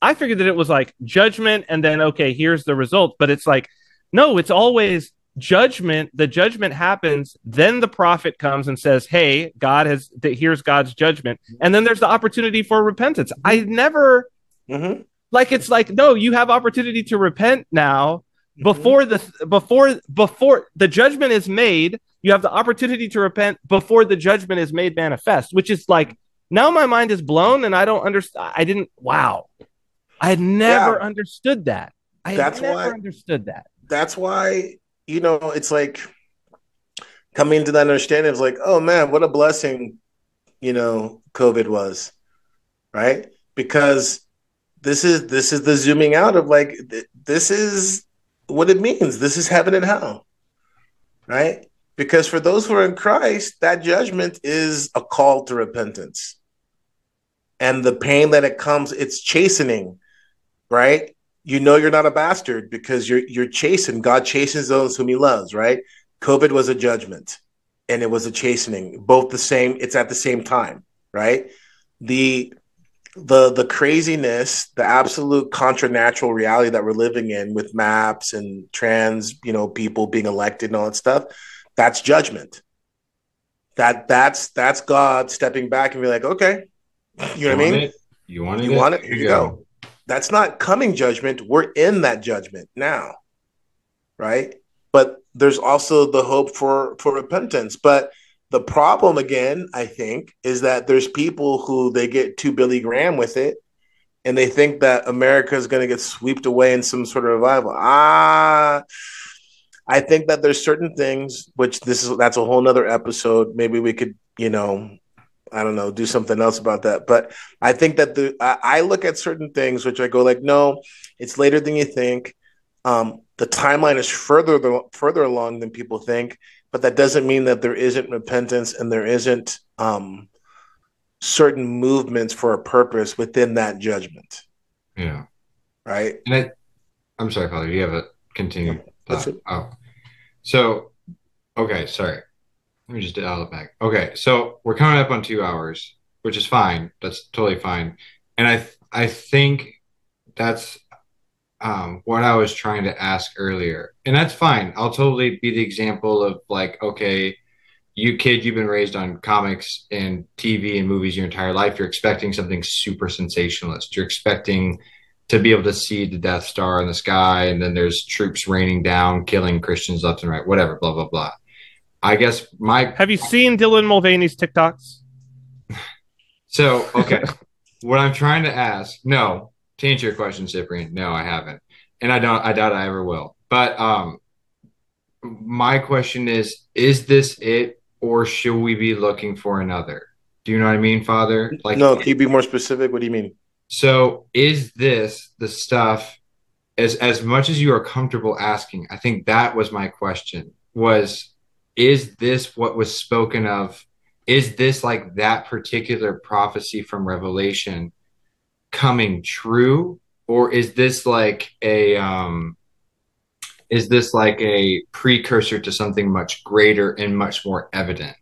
I figured that it was like judgment and then okay, here's the result, but it's like no, it's always judgment the judgment happens then the prophet comes and says hey god has that. here's god's judgment and then there's the opportunity for repentance i never mm-hmm. like it's like no you have opportunity to repent now mm-hmm. before the before before the judgment is made you have the opportunity to repent before the judgment is made manifest which is like now my mind is blown and i don't understand i didn't wow i had never yeah. understood that i that's never why, understood that that's why you know, it's like coming to that understanding of like, oh man, what a blessing, you know, COVID was, right? Because this is this is the zooming out of like th- this is what it means. This is heaven and hell, right? Because for those who are in Christ, that judgment is a call to repentance. And the pain that it comes, it's chastening, right? You know you're not a bastard because you're you're chastened. God chastens those whom He loves. Right? COVID was a judgment, and it was a chastening. Both the same. It's at the same time. Right? The the the craziness, the absolute contranatural reality that we're living in with maps and trans, you know, people being elected and all that stuff, that's judgment. That that's that's God stepping back and be like, okay, you know what I mean? It? You want it? You want it? Here you go. go. That's not coming judgment. We're in that judgment now, right? But there's also the hope for for repentance. But the problem again, I think, is that there's people who they get too Billy Graham with it, and they think that America is going to get swept away in some sort of revival. Ah, I think that there's certain things which this is that's a whole nother episode. Maybe we could, you know, I don't know, do something else about that. But I think that the I, I look at certain things which I go like, no, it's later than you think. Um, the timeline is further further along than people think but that doesn't mean that there isn't repentance and there isn't um, certain movements for a purpose within that judgment. Yeah. Right. And I, I'm sorry, Father. You have a continue. Yeah, oh, so okay. Sorry. Let me just dial it back. Okay, so we're coming up on two hours, which is fine. That's totally fine. And I I think that's um, what I was trying to ask earlier. And that's fine. I'll totally be the example of like, okay, you kid, you've been raised on comics and TV and movies your entire life. You're expecting something super sensationalist. You're expecting to be able to see the Death Star in the sky, and then there's troops raining down, killing Christians left and right, whatever, blah, blah, blah. I guess my. Have you seen Dylan Mulvaney's TikToks? so, okay. what I'm trying to ask, no, to answer your question, Cyprian, no, I haven't, and I don't. I doubt I ever will. But um, my question is: Is this it, or should we be looking for another? Do you know what I mean, Father? Like, no. Can you be more specific? What do you mean? So, is this the stuff? As as much as you are comfortable asking, I think that was my question. Was is this what was spoken of? Is this like that particular prophecy from Revelation? coming true or is this like a um is this like a precursor to something much greater and much more evident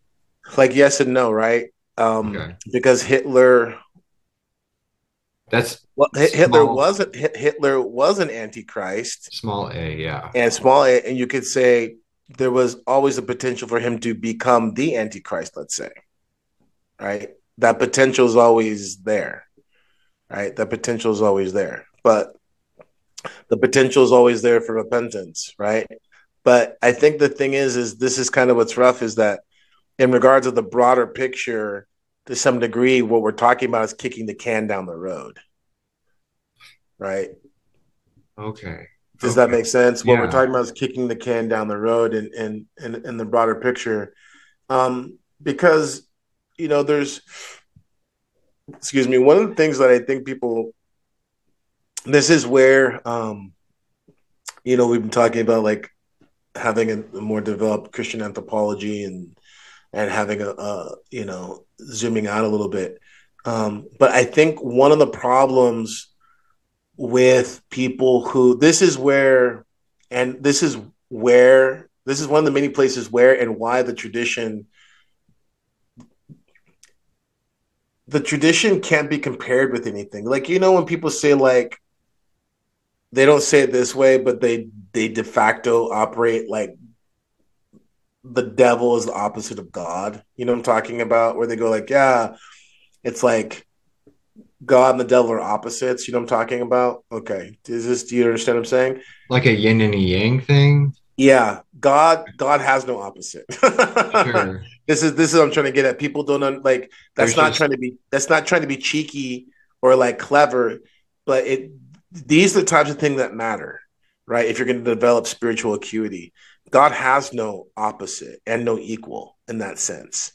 like yes and no right um okay. because hitler that's well, Hitler wasn't Hitler was an antichrist. Small a, yeah, and small a, and you could say there was always a potential for him to become the antichrist. Let's say, right? That potential is always there right? The potential is always there, but the potential is always there for repentance, right? But I think the thing is, is this is kind of what's rough is that in regards of the broader picture, to some degree, what we're talking about is kicking the can down the road, right? Okay. Does okay. that make sense? Yeah. What we're talking about is kicking the can down the road in in in, in the broader picture, um, because you know there's excuse me, one of the things that I think people, this is where, um, you know, we've been talking about like having a, a more developed Christian anthropology and and having a, a, you know zooming out a little bit. Um, but I think one of the problems with people who this is where, and this is where this is one of the many places where and why the tradition the tradition can't be compared with anything. Like you know when people say like they don't say it this way, but they they de facto operate like the devil is the opposite of God. You know I'm talking about? Where they go like, yeah, it's like God and the devil are opposites. You know what I'm talking about? Okay. Is this do you understand what I'm saying? Like a yin and a yang thing? Yeah. God God has no opposite. sure. This is this is what I'm trying to get at. People don't un, like that's There's not just... trying to be that's not trying to be cheeky or like clever, but it these are the types of things that matter, right? If you're going to develop spiritual acuity, God has no opposite and no equal in that sense,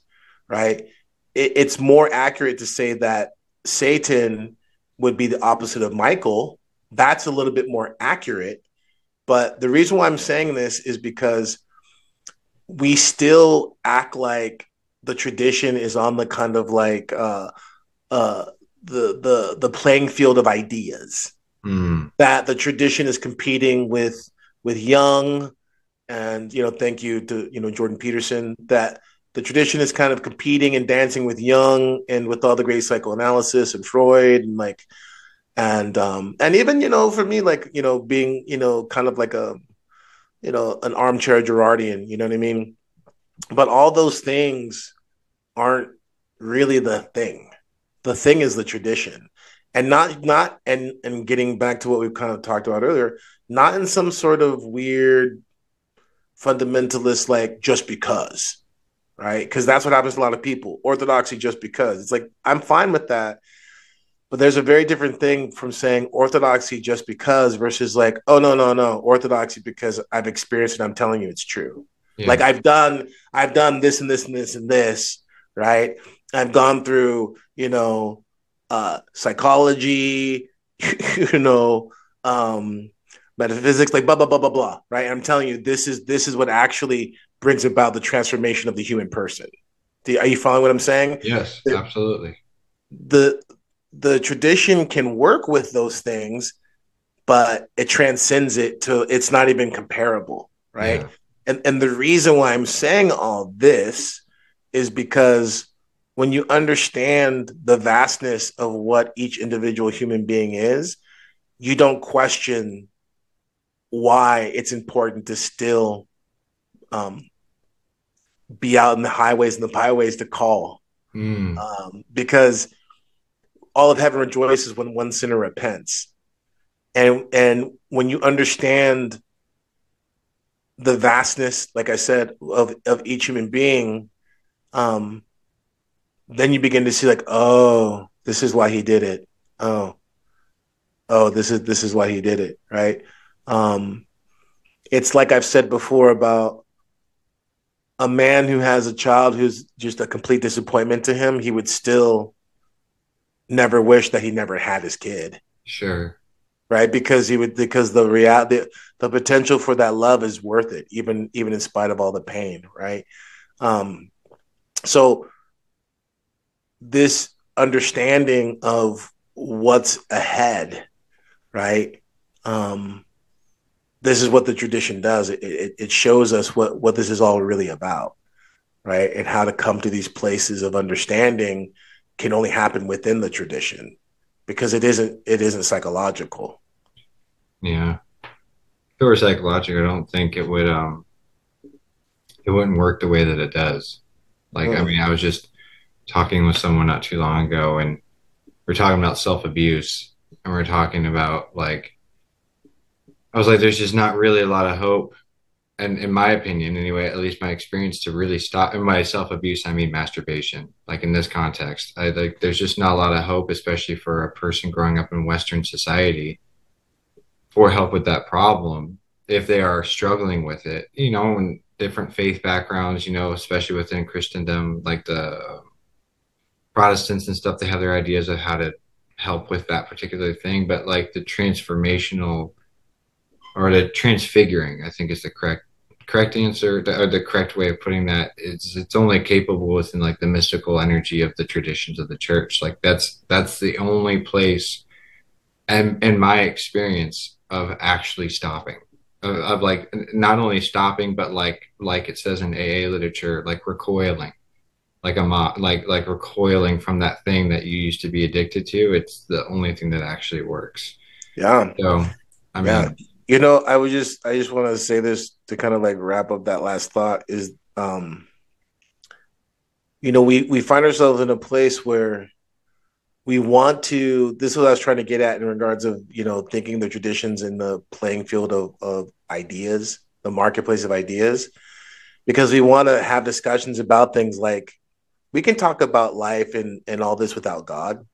right? It, it's more accurate to say that Satan would be the opposite of Michael. That's a little bit more accurate. But the reason why I'm saying this is because we still act like the tradition is on the kind of like uh uh the the the playing field of ideas mm. that the tradition is competing with with Jung and you know thank you to you know jordan peterson that the tradition is kind of competing and dancing with Jung and with all the great psychoanalysis and Freud and like and um and even you know for me like you know being you know kind of like a you know an armchair Girardian you know what I mean? But all those things aren't really the thing. The thing is the tradition. And not not and and getting back to what we've kind of talked about earlier not in some sort of weird fundamentalist like just because right because that's what happens to a lot of people orthodoxy just because it's like i'm fine with that but there's a very different thing from saying orthodoxy just because versus like oh no no no orthodoxy because i've experienced it i'm telling you it's true yeah. like i've done i've done this and this and this and this right i've gone through you know uh psychology you know um metaphysics, like blah blah blah blah blah. Right? I'm telling you, this is this is what actually brings about the transformation of the human person. are you following what I'm saying? Yes, the, absolutely. The the tradition can work with those things, but it transcends it to it's not even comparable, right? Yeah. And and the reason why I'm saying all this is because when you understand the vastness of what each individual human being is, you don't question why it's important to still um, be out in the highways and the byways to call. Mm. Um, because all of heaven rejoices when one sinner repents. And and when you understand the vastness, like I said, of, of each human being, um, then you begin to see like, oh, this is why he did it. Oh, oh, this is this is why he did it, right? Um, it's like I've said before about a man who has a child who's just a complete disappointment to him, he would still never wish that he never had his kid. Sure. Right? Because he would because the reality the, the potential for that love is worth it, even even in spite of all the pain, right? Um so this understanding of what's ahead, right? Um this is what the tradition does. It, it, it shows us what, what this is all really about, right? And how to come to these places of understanding can only happen within the tradition because it isn't it isn't psychological. Yeah. If it were psychological, I don't think it would um it wouldn't work the way that it does. Like mm. I mean, I was just talking with someone not too long ago and we're talking about self abuse and we're talking about like I was like, there's just not really a lot of hope. And in my opinion, anyway, at least my experience to really stop and my self abuse, I mean masturbation, like in this context. I like there's just not a lot of hope, especially for a person growing up in Western society for help with that problem if they are struggling with it, you know, and different faith backgrounds, you know, especially within Christendom, like the um, Protestants and stuff, they have their ideas of how to help with that particular thing. But like the transformational or the transfiguring, I think is the correct correct answer or the correct way of putting that. Is it's only capable within like the mystical energy of the traditions of the church. Like that's that's the only place and in my experience of actually stopping of, of, like not only stopping but like like it says in aa literature like recoiling like a mo- like like recoiling from that thing that you used to be addicted to. It's the only thing that actually works. Yeah. So i mean yeah you know, I would just I just want to say this to kind of like wrap up that last thought is um you know, we we find ourselves in a place where we want to this is what I was trying to get at in regards of, you know, thinking the traditions in the playing field of, of ideas, the marketplace of ideas, because we want to have discussions about things like we can talk about life and, and all this without God.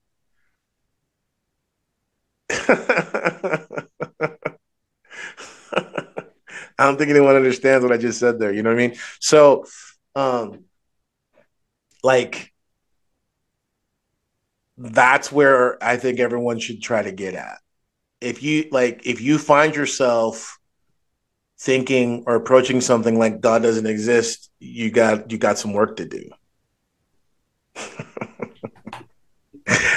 I don't think anyone understands what I just said there. You know what I mean? So, um, like, that's where I think everyone should try to get at. If you like, if you find yourself thinking or approaching something like God doesn't exist, you got you got some work to do.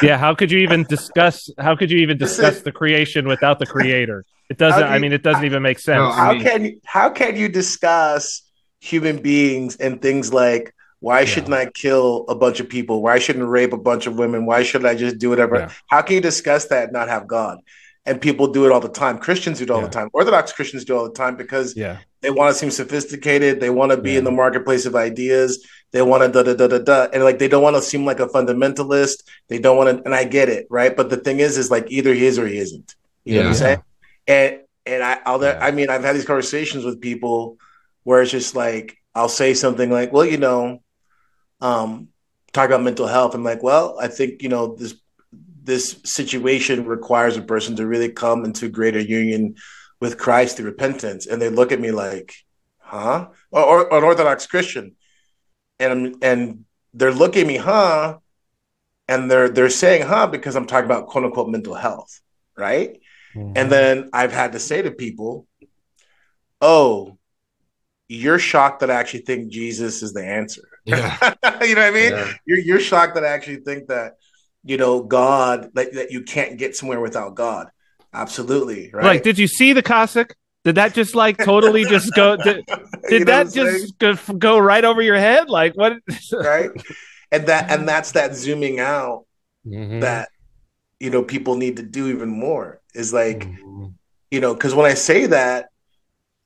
yeah, how could you even discuss how could you even discuss the creation without the creator? It doesn't you, I mean it doesn't even make sense. how can how can you discuss human beings and things like Why yeah. shouldn't I kill a bunch of people? Why shouldn't I rape a bunch of women? Why should I just do whatever? Yeah. How can you discuss that and not have God? And people do it all the time. Christians do it all yeah. the time. Orthodox Christians do it all the time because yeah. they want to seem sophisticated. They want to be in the marketplace of ideas. They want to da da da da da, and like they don't want to seem like a fundamentalist. They don't want to, and I get it, right? But the thing is, is like either he is or he isn't. You know what I'm saying? And and I, I'll, I mean, I've had these conversations with people where it's just like I'll say something like, "Well, you know, um, talk about mental health." I'm like, "Well, I think you know this this situation requires a person to really come into greater union with Christ through repentance," and they look at me like, "Huh?" Or, or an Orthodox Christian, and and they're looking at me, "Huh?" And they're they're saying, "Huh?" because I'm talking about quote unquote mental health, right? Mm-hmm. And then I've had to say to people, "Oh." you're shocked that I actually think Jesus is the answer. Yeah. you know what I mean? Yeah. You're you're shocked that I actually think that, you know, God that, that you can't get somewhere without God. Absolutely. Right. Like, did you see the Cossack? Did that just like totally just go? Did, did that just go, go, right over your head? Like what? right. And that and that's that zooming out mm-hmm. that you know people need to do even more is like mm-hmm. you know because when I say that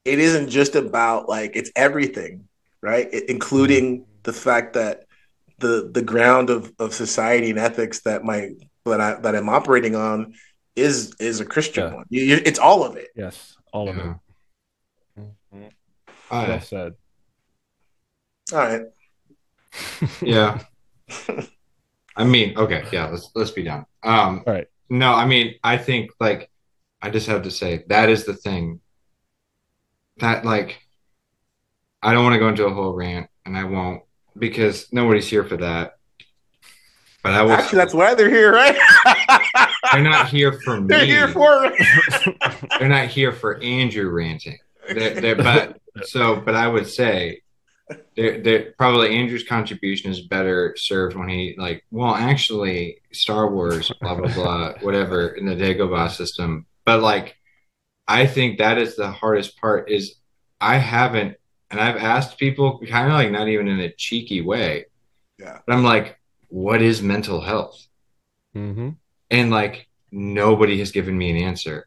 it isn't just about like it's everything, right? It, including the fact that the the ground of, of society and ethics that my that I that I'm operating on is is a Christian yeah. one. You, you, it's all of it. Yes, all yeah. of it. Mm-hmm. Well right. said. All right. yeah. I mean, okay, yeah. Let's let's be done. Um, all right. No, I mean, I think like I just have to say that is the thing that like I don't want to go into a whole rant, and I won't because nobody's here for that. But I will. Actually, that's why they're here, right? they're not here for me. They're here for. they're not here for Andrew ranting. They're, they're, but so, but I would say, they're, they're, probably Andrew's contribution is better served when he like. Well, actually, Star Wars, blah blah blah, whatever in the Dagobah system. But like, I think that is the hardest part is I haven't and I've asked people kind of like not even in a cheeky way. Yeah. But I'm like, what is mental health? Mm-hmm. And like nobody has given me an answer.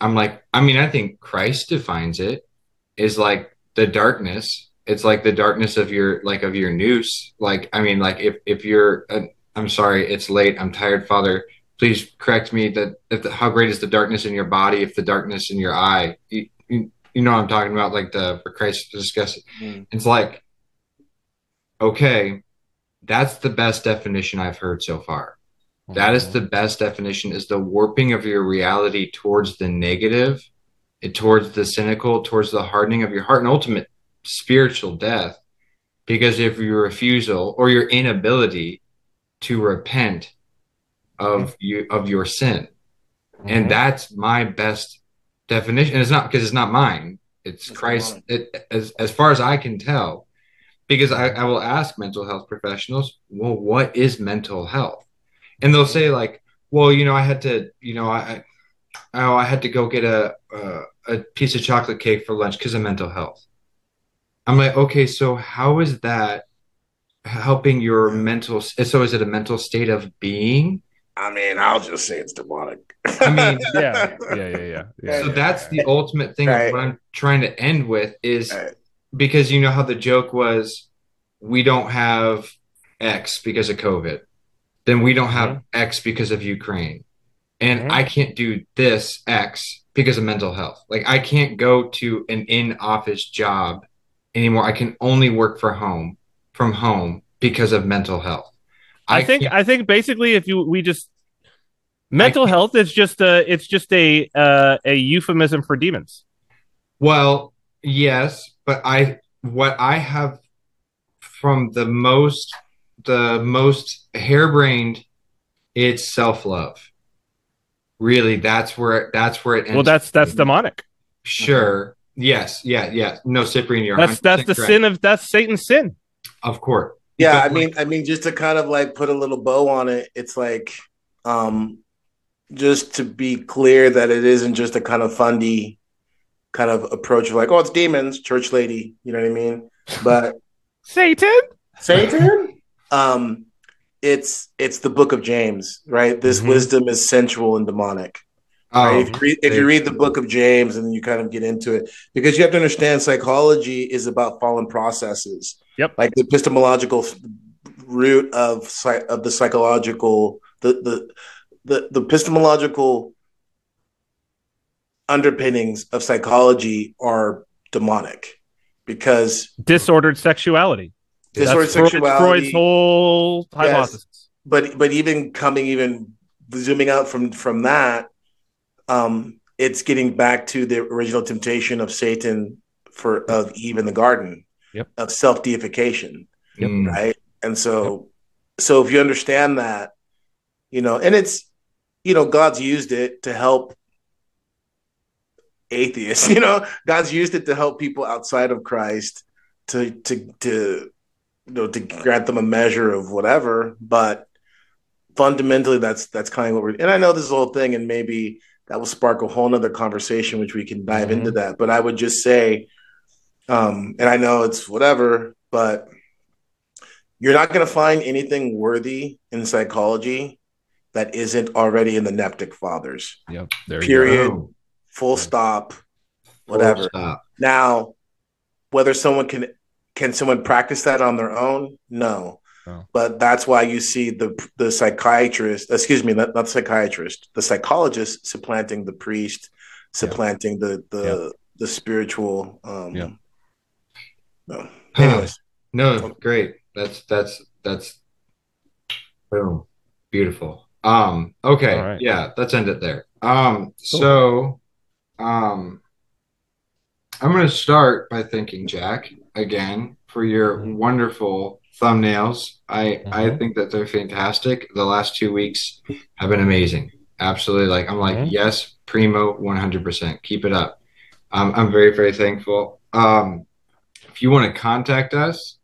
I'm like, I mean, I think Christ defines it is like the darkness. It's like the darkness of your like of your nous. Like, I mean, like if if you're, uh, I'm sorry, it's late. I'm tired, Father please correct me that if the, how great is the darkness in your body if the darkness in your eye you, you, you know i'm talking about like the for christ to discuss it mm. it's like okay that's the best definition i've heard so far mm-hmm. That is the best definition is the warping of your reality towards the negative towards the cynical towards the hardening of your heart and ultimate spiritual death. Because if your refusal or your inability to repent of you of your sin. Mm-hmm. and that's my best definition. And it's not because it's not mine. It's, it's christ it, as, as far as i can tell. Because I, I will ask mental health professionals well what is mental health and they'll say like well you know i had to you know i oh i had to go get a a, a piece of chocolate cake for lunch because of mental health i'm like okay so how is that helping your mental so is it a mental state of being I mean, I'll just say it's demonic. I mean, yeah, yeah, yeah, yeah. yeah so that's the ultimate thing right. what I'm trying to end with is right. because you know how the joke was, we don't have X because of COVID, then we don't have mm-hmm. X because of Ukraine, and mm-hmm. I can't do this X because of mental health. Like I can't go to an in-office job anymore. I can only work for home from home because of mental health. I, think I think basically if you we just mental health is just a it's just a uh, a euphemism for demons. Well, yes, but I what I have from the most the most harebrained it's self-love. Really, that's where that's where it ends. Well, that's that's demonic. Sure. Yes. Yeah. Yeah. No, Cyprian, you're that's that's the correct. sin of that's Satan's sin. Of course. Yeah, I mean, I mean, just to kind of like put a little bow on it, it's like, um, just to be clear that it isn't just a kind of fundy kind of approach of like, oh, it's demons, church lady, you know what I mean? But Satan. Satan. Um, it's it's the book of James, right? This mm-hmm. wisdom is sensual and demonic. Oh, right? if, you read, if you read the book of James and you kind of get into it, because you have to understand psychology is about fallen processes. Yep. Like the epistemological root of of the psychological the the the, the epistemological underpinnings of psychology are demonic because disordered sexuality. Disordered That's sexuality. Freud's whole hypothesis. Yes. But but even coming even zooming out from from that, um, it's getting back to the original temptation of Satan for of Eve in the garden yep. of self deification, yep. right? And so, yep. so if you understand that, you know, and it's you know God's used it to help atheists. You know, God's used it to help people outside of Christ to to to you know to grant them a measure of whatever. But fundamentally, that's that's kind of what we're. And I know this whole thing, and maybe that will spark a whole nother conversation, which we can dive mm-hmm. into that. But I would just say, um, and I know it's whatever, but you're not going to find anything worthy in psychology that isn't already in the Neptic Fathers. Yep. There Period full stop, whatever. Full stop. Now, whether someone can can someone practice that on their own? No. Oh. But that's why you see the the psychiatrist, excuse me, not, not the psychiatrist, the psychologist supplanting the priest, supplanting yeah. the the yeah. the spiritual. Um, yeah. No. Anyways. no, great. That's that's that's boom, beautiful. Um. Okay. Right. Yeah. Let's end it there. Um. Cool. So um, I'm going to start by thanking Jack again for your mm-hmm. wonderful thumbnails. I mm-hmm. I think that they're fantastic. The last two weeks have been amazing. Absolutely, like I'm like mm-hmm. yes, primo, 100%. Keep it up. Um, I'm very very thankful. Um, if you want to contact us,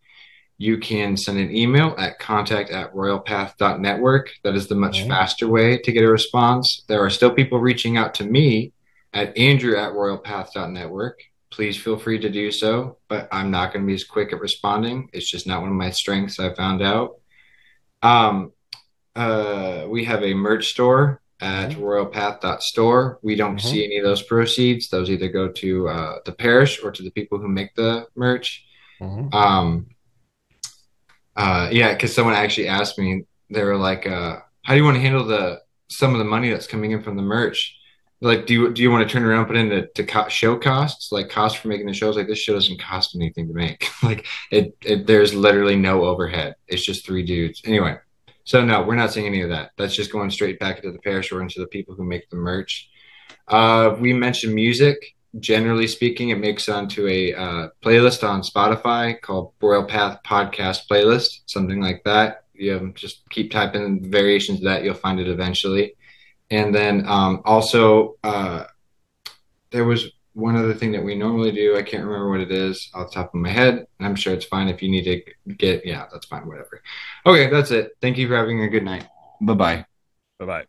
you can send an email at contact at royalpath.network. That is the much mm-hmm. faster way to get a response. There are still people reaching out to me at Andrew at royalpath.network. Please feel free to do so, but I'm not going to be as quick at responding. It's just not one of my strengths, I found out. Um, uh, we have a merch store at mm-hmm. royalpath.store. We don't mm-hmm. see any of those proceeds. Those either go to uh, the parish or to the people who make the merch. Mm-hmm. Um, uh, yeah, because someone actually asked me, they were like, uh, "How do you want to handle the some of the money that's coming in from the merch?" Like do you do you want to turn around put into to co- show costs? Like cost for making the shows? Like this show doesn't cost anything to make. Like it, it there's literally no overhead. It's just three dudes. Anyway so no we're not seeing any of that. That's just going straight back into the parish or into the people who make the merch. Uh, we mentioned music. Generally speaking it makes onto a uh, playlist on spotify called royal path podcast playlist something like that. You just keep typing variations of that. You'll find it eventually and then um, also, uh, there was one other thing that we normally do. I can't remember what it is off the top of my head. I'm sure it's fine if you need to get, yeah, that's fine, whatever. Okay, that's it. Thank you for having a good night. Bye bye. Bye bye.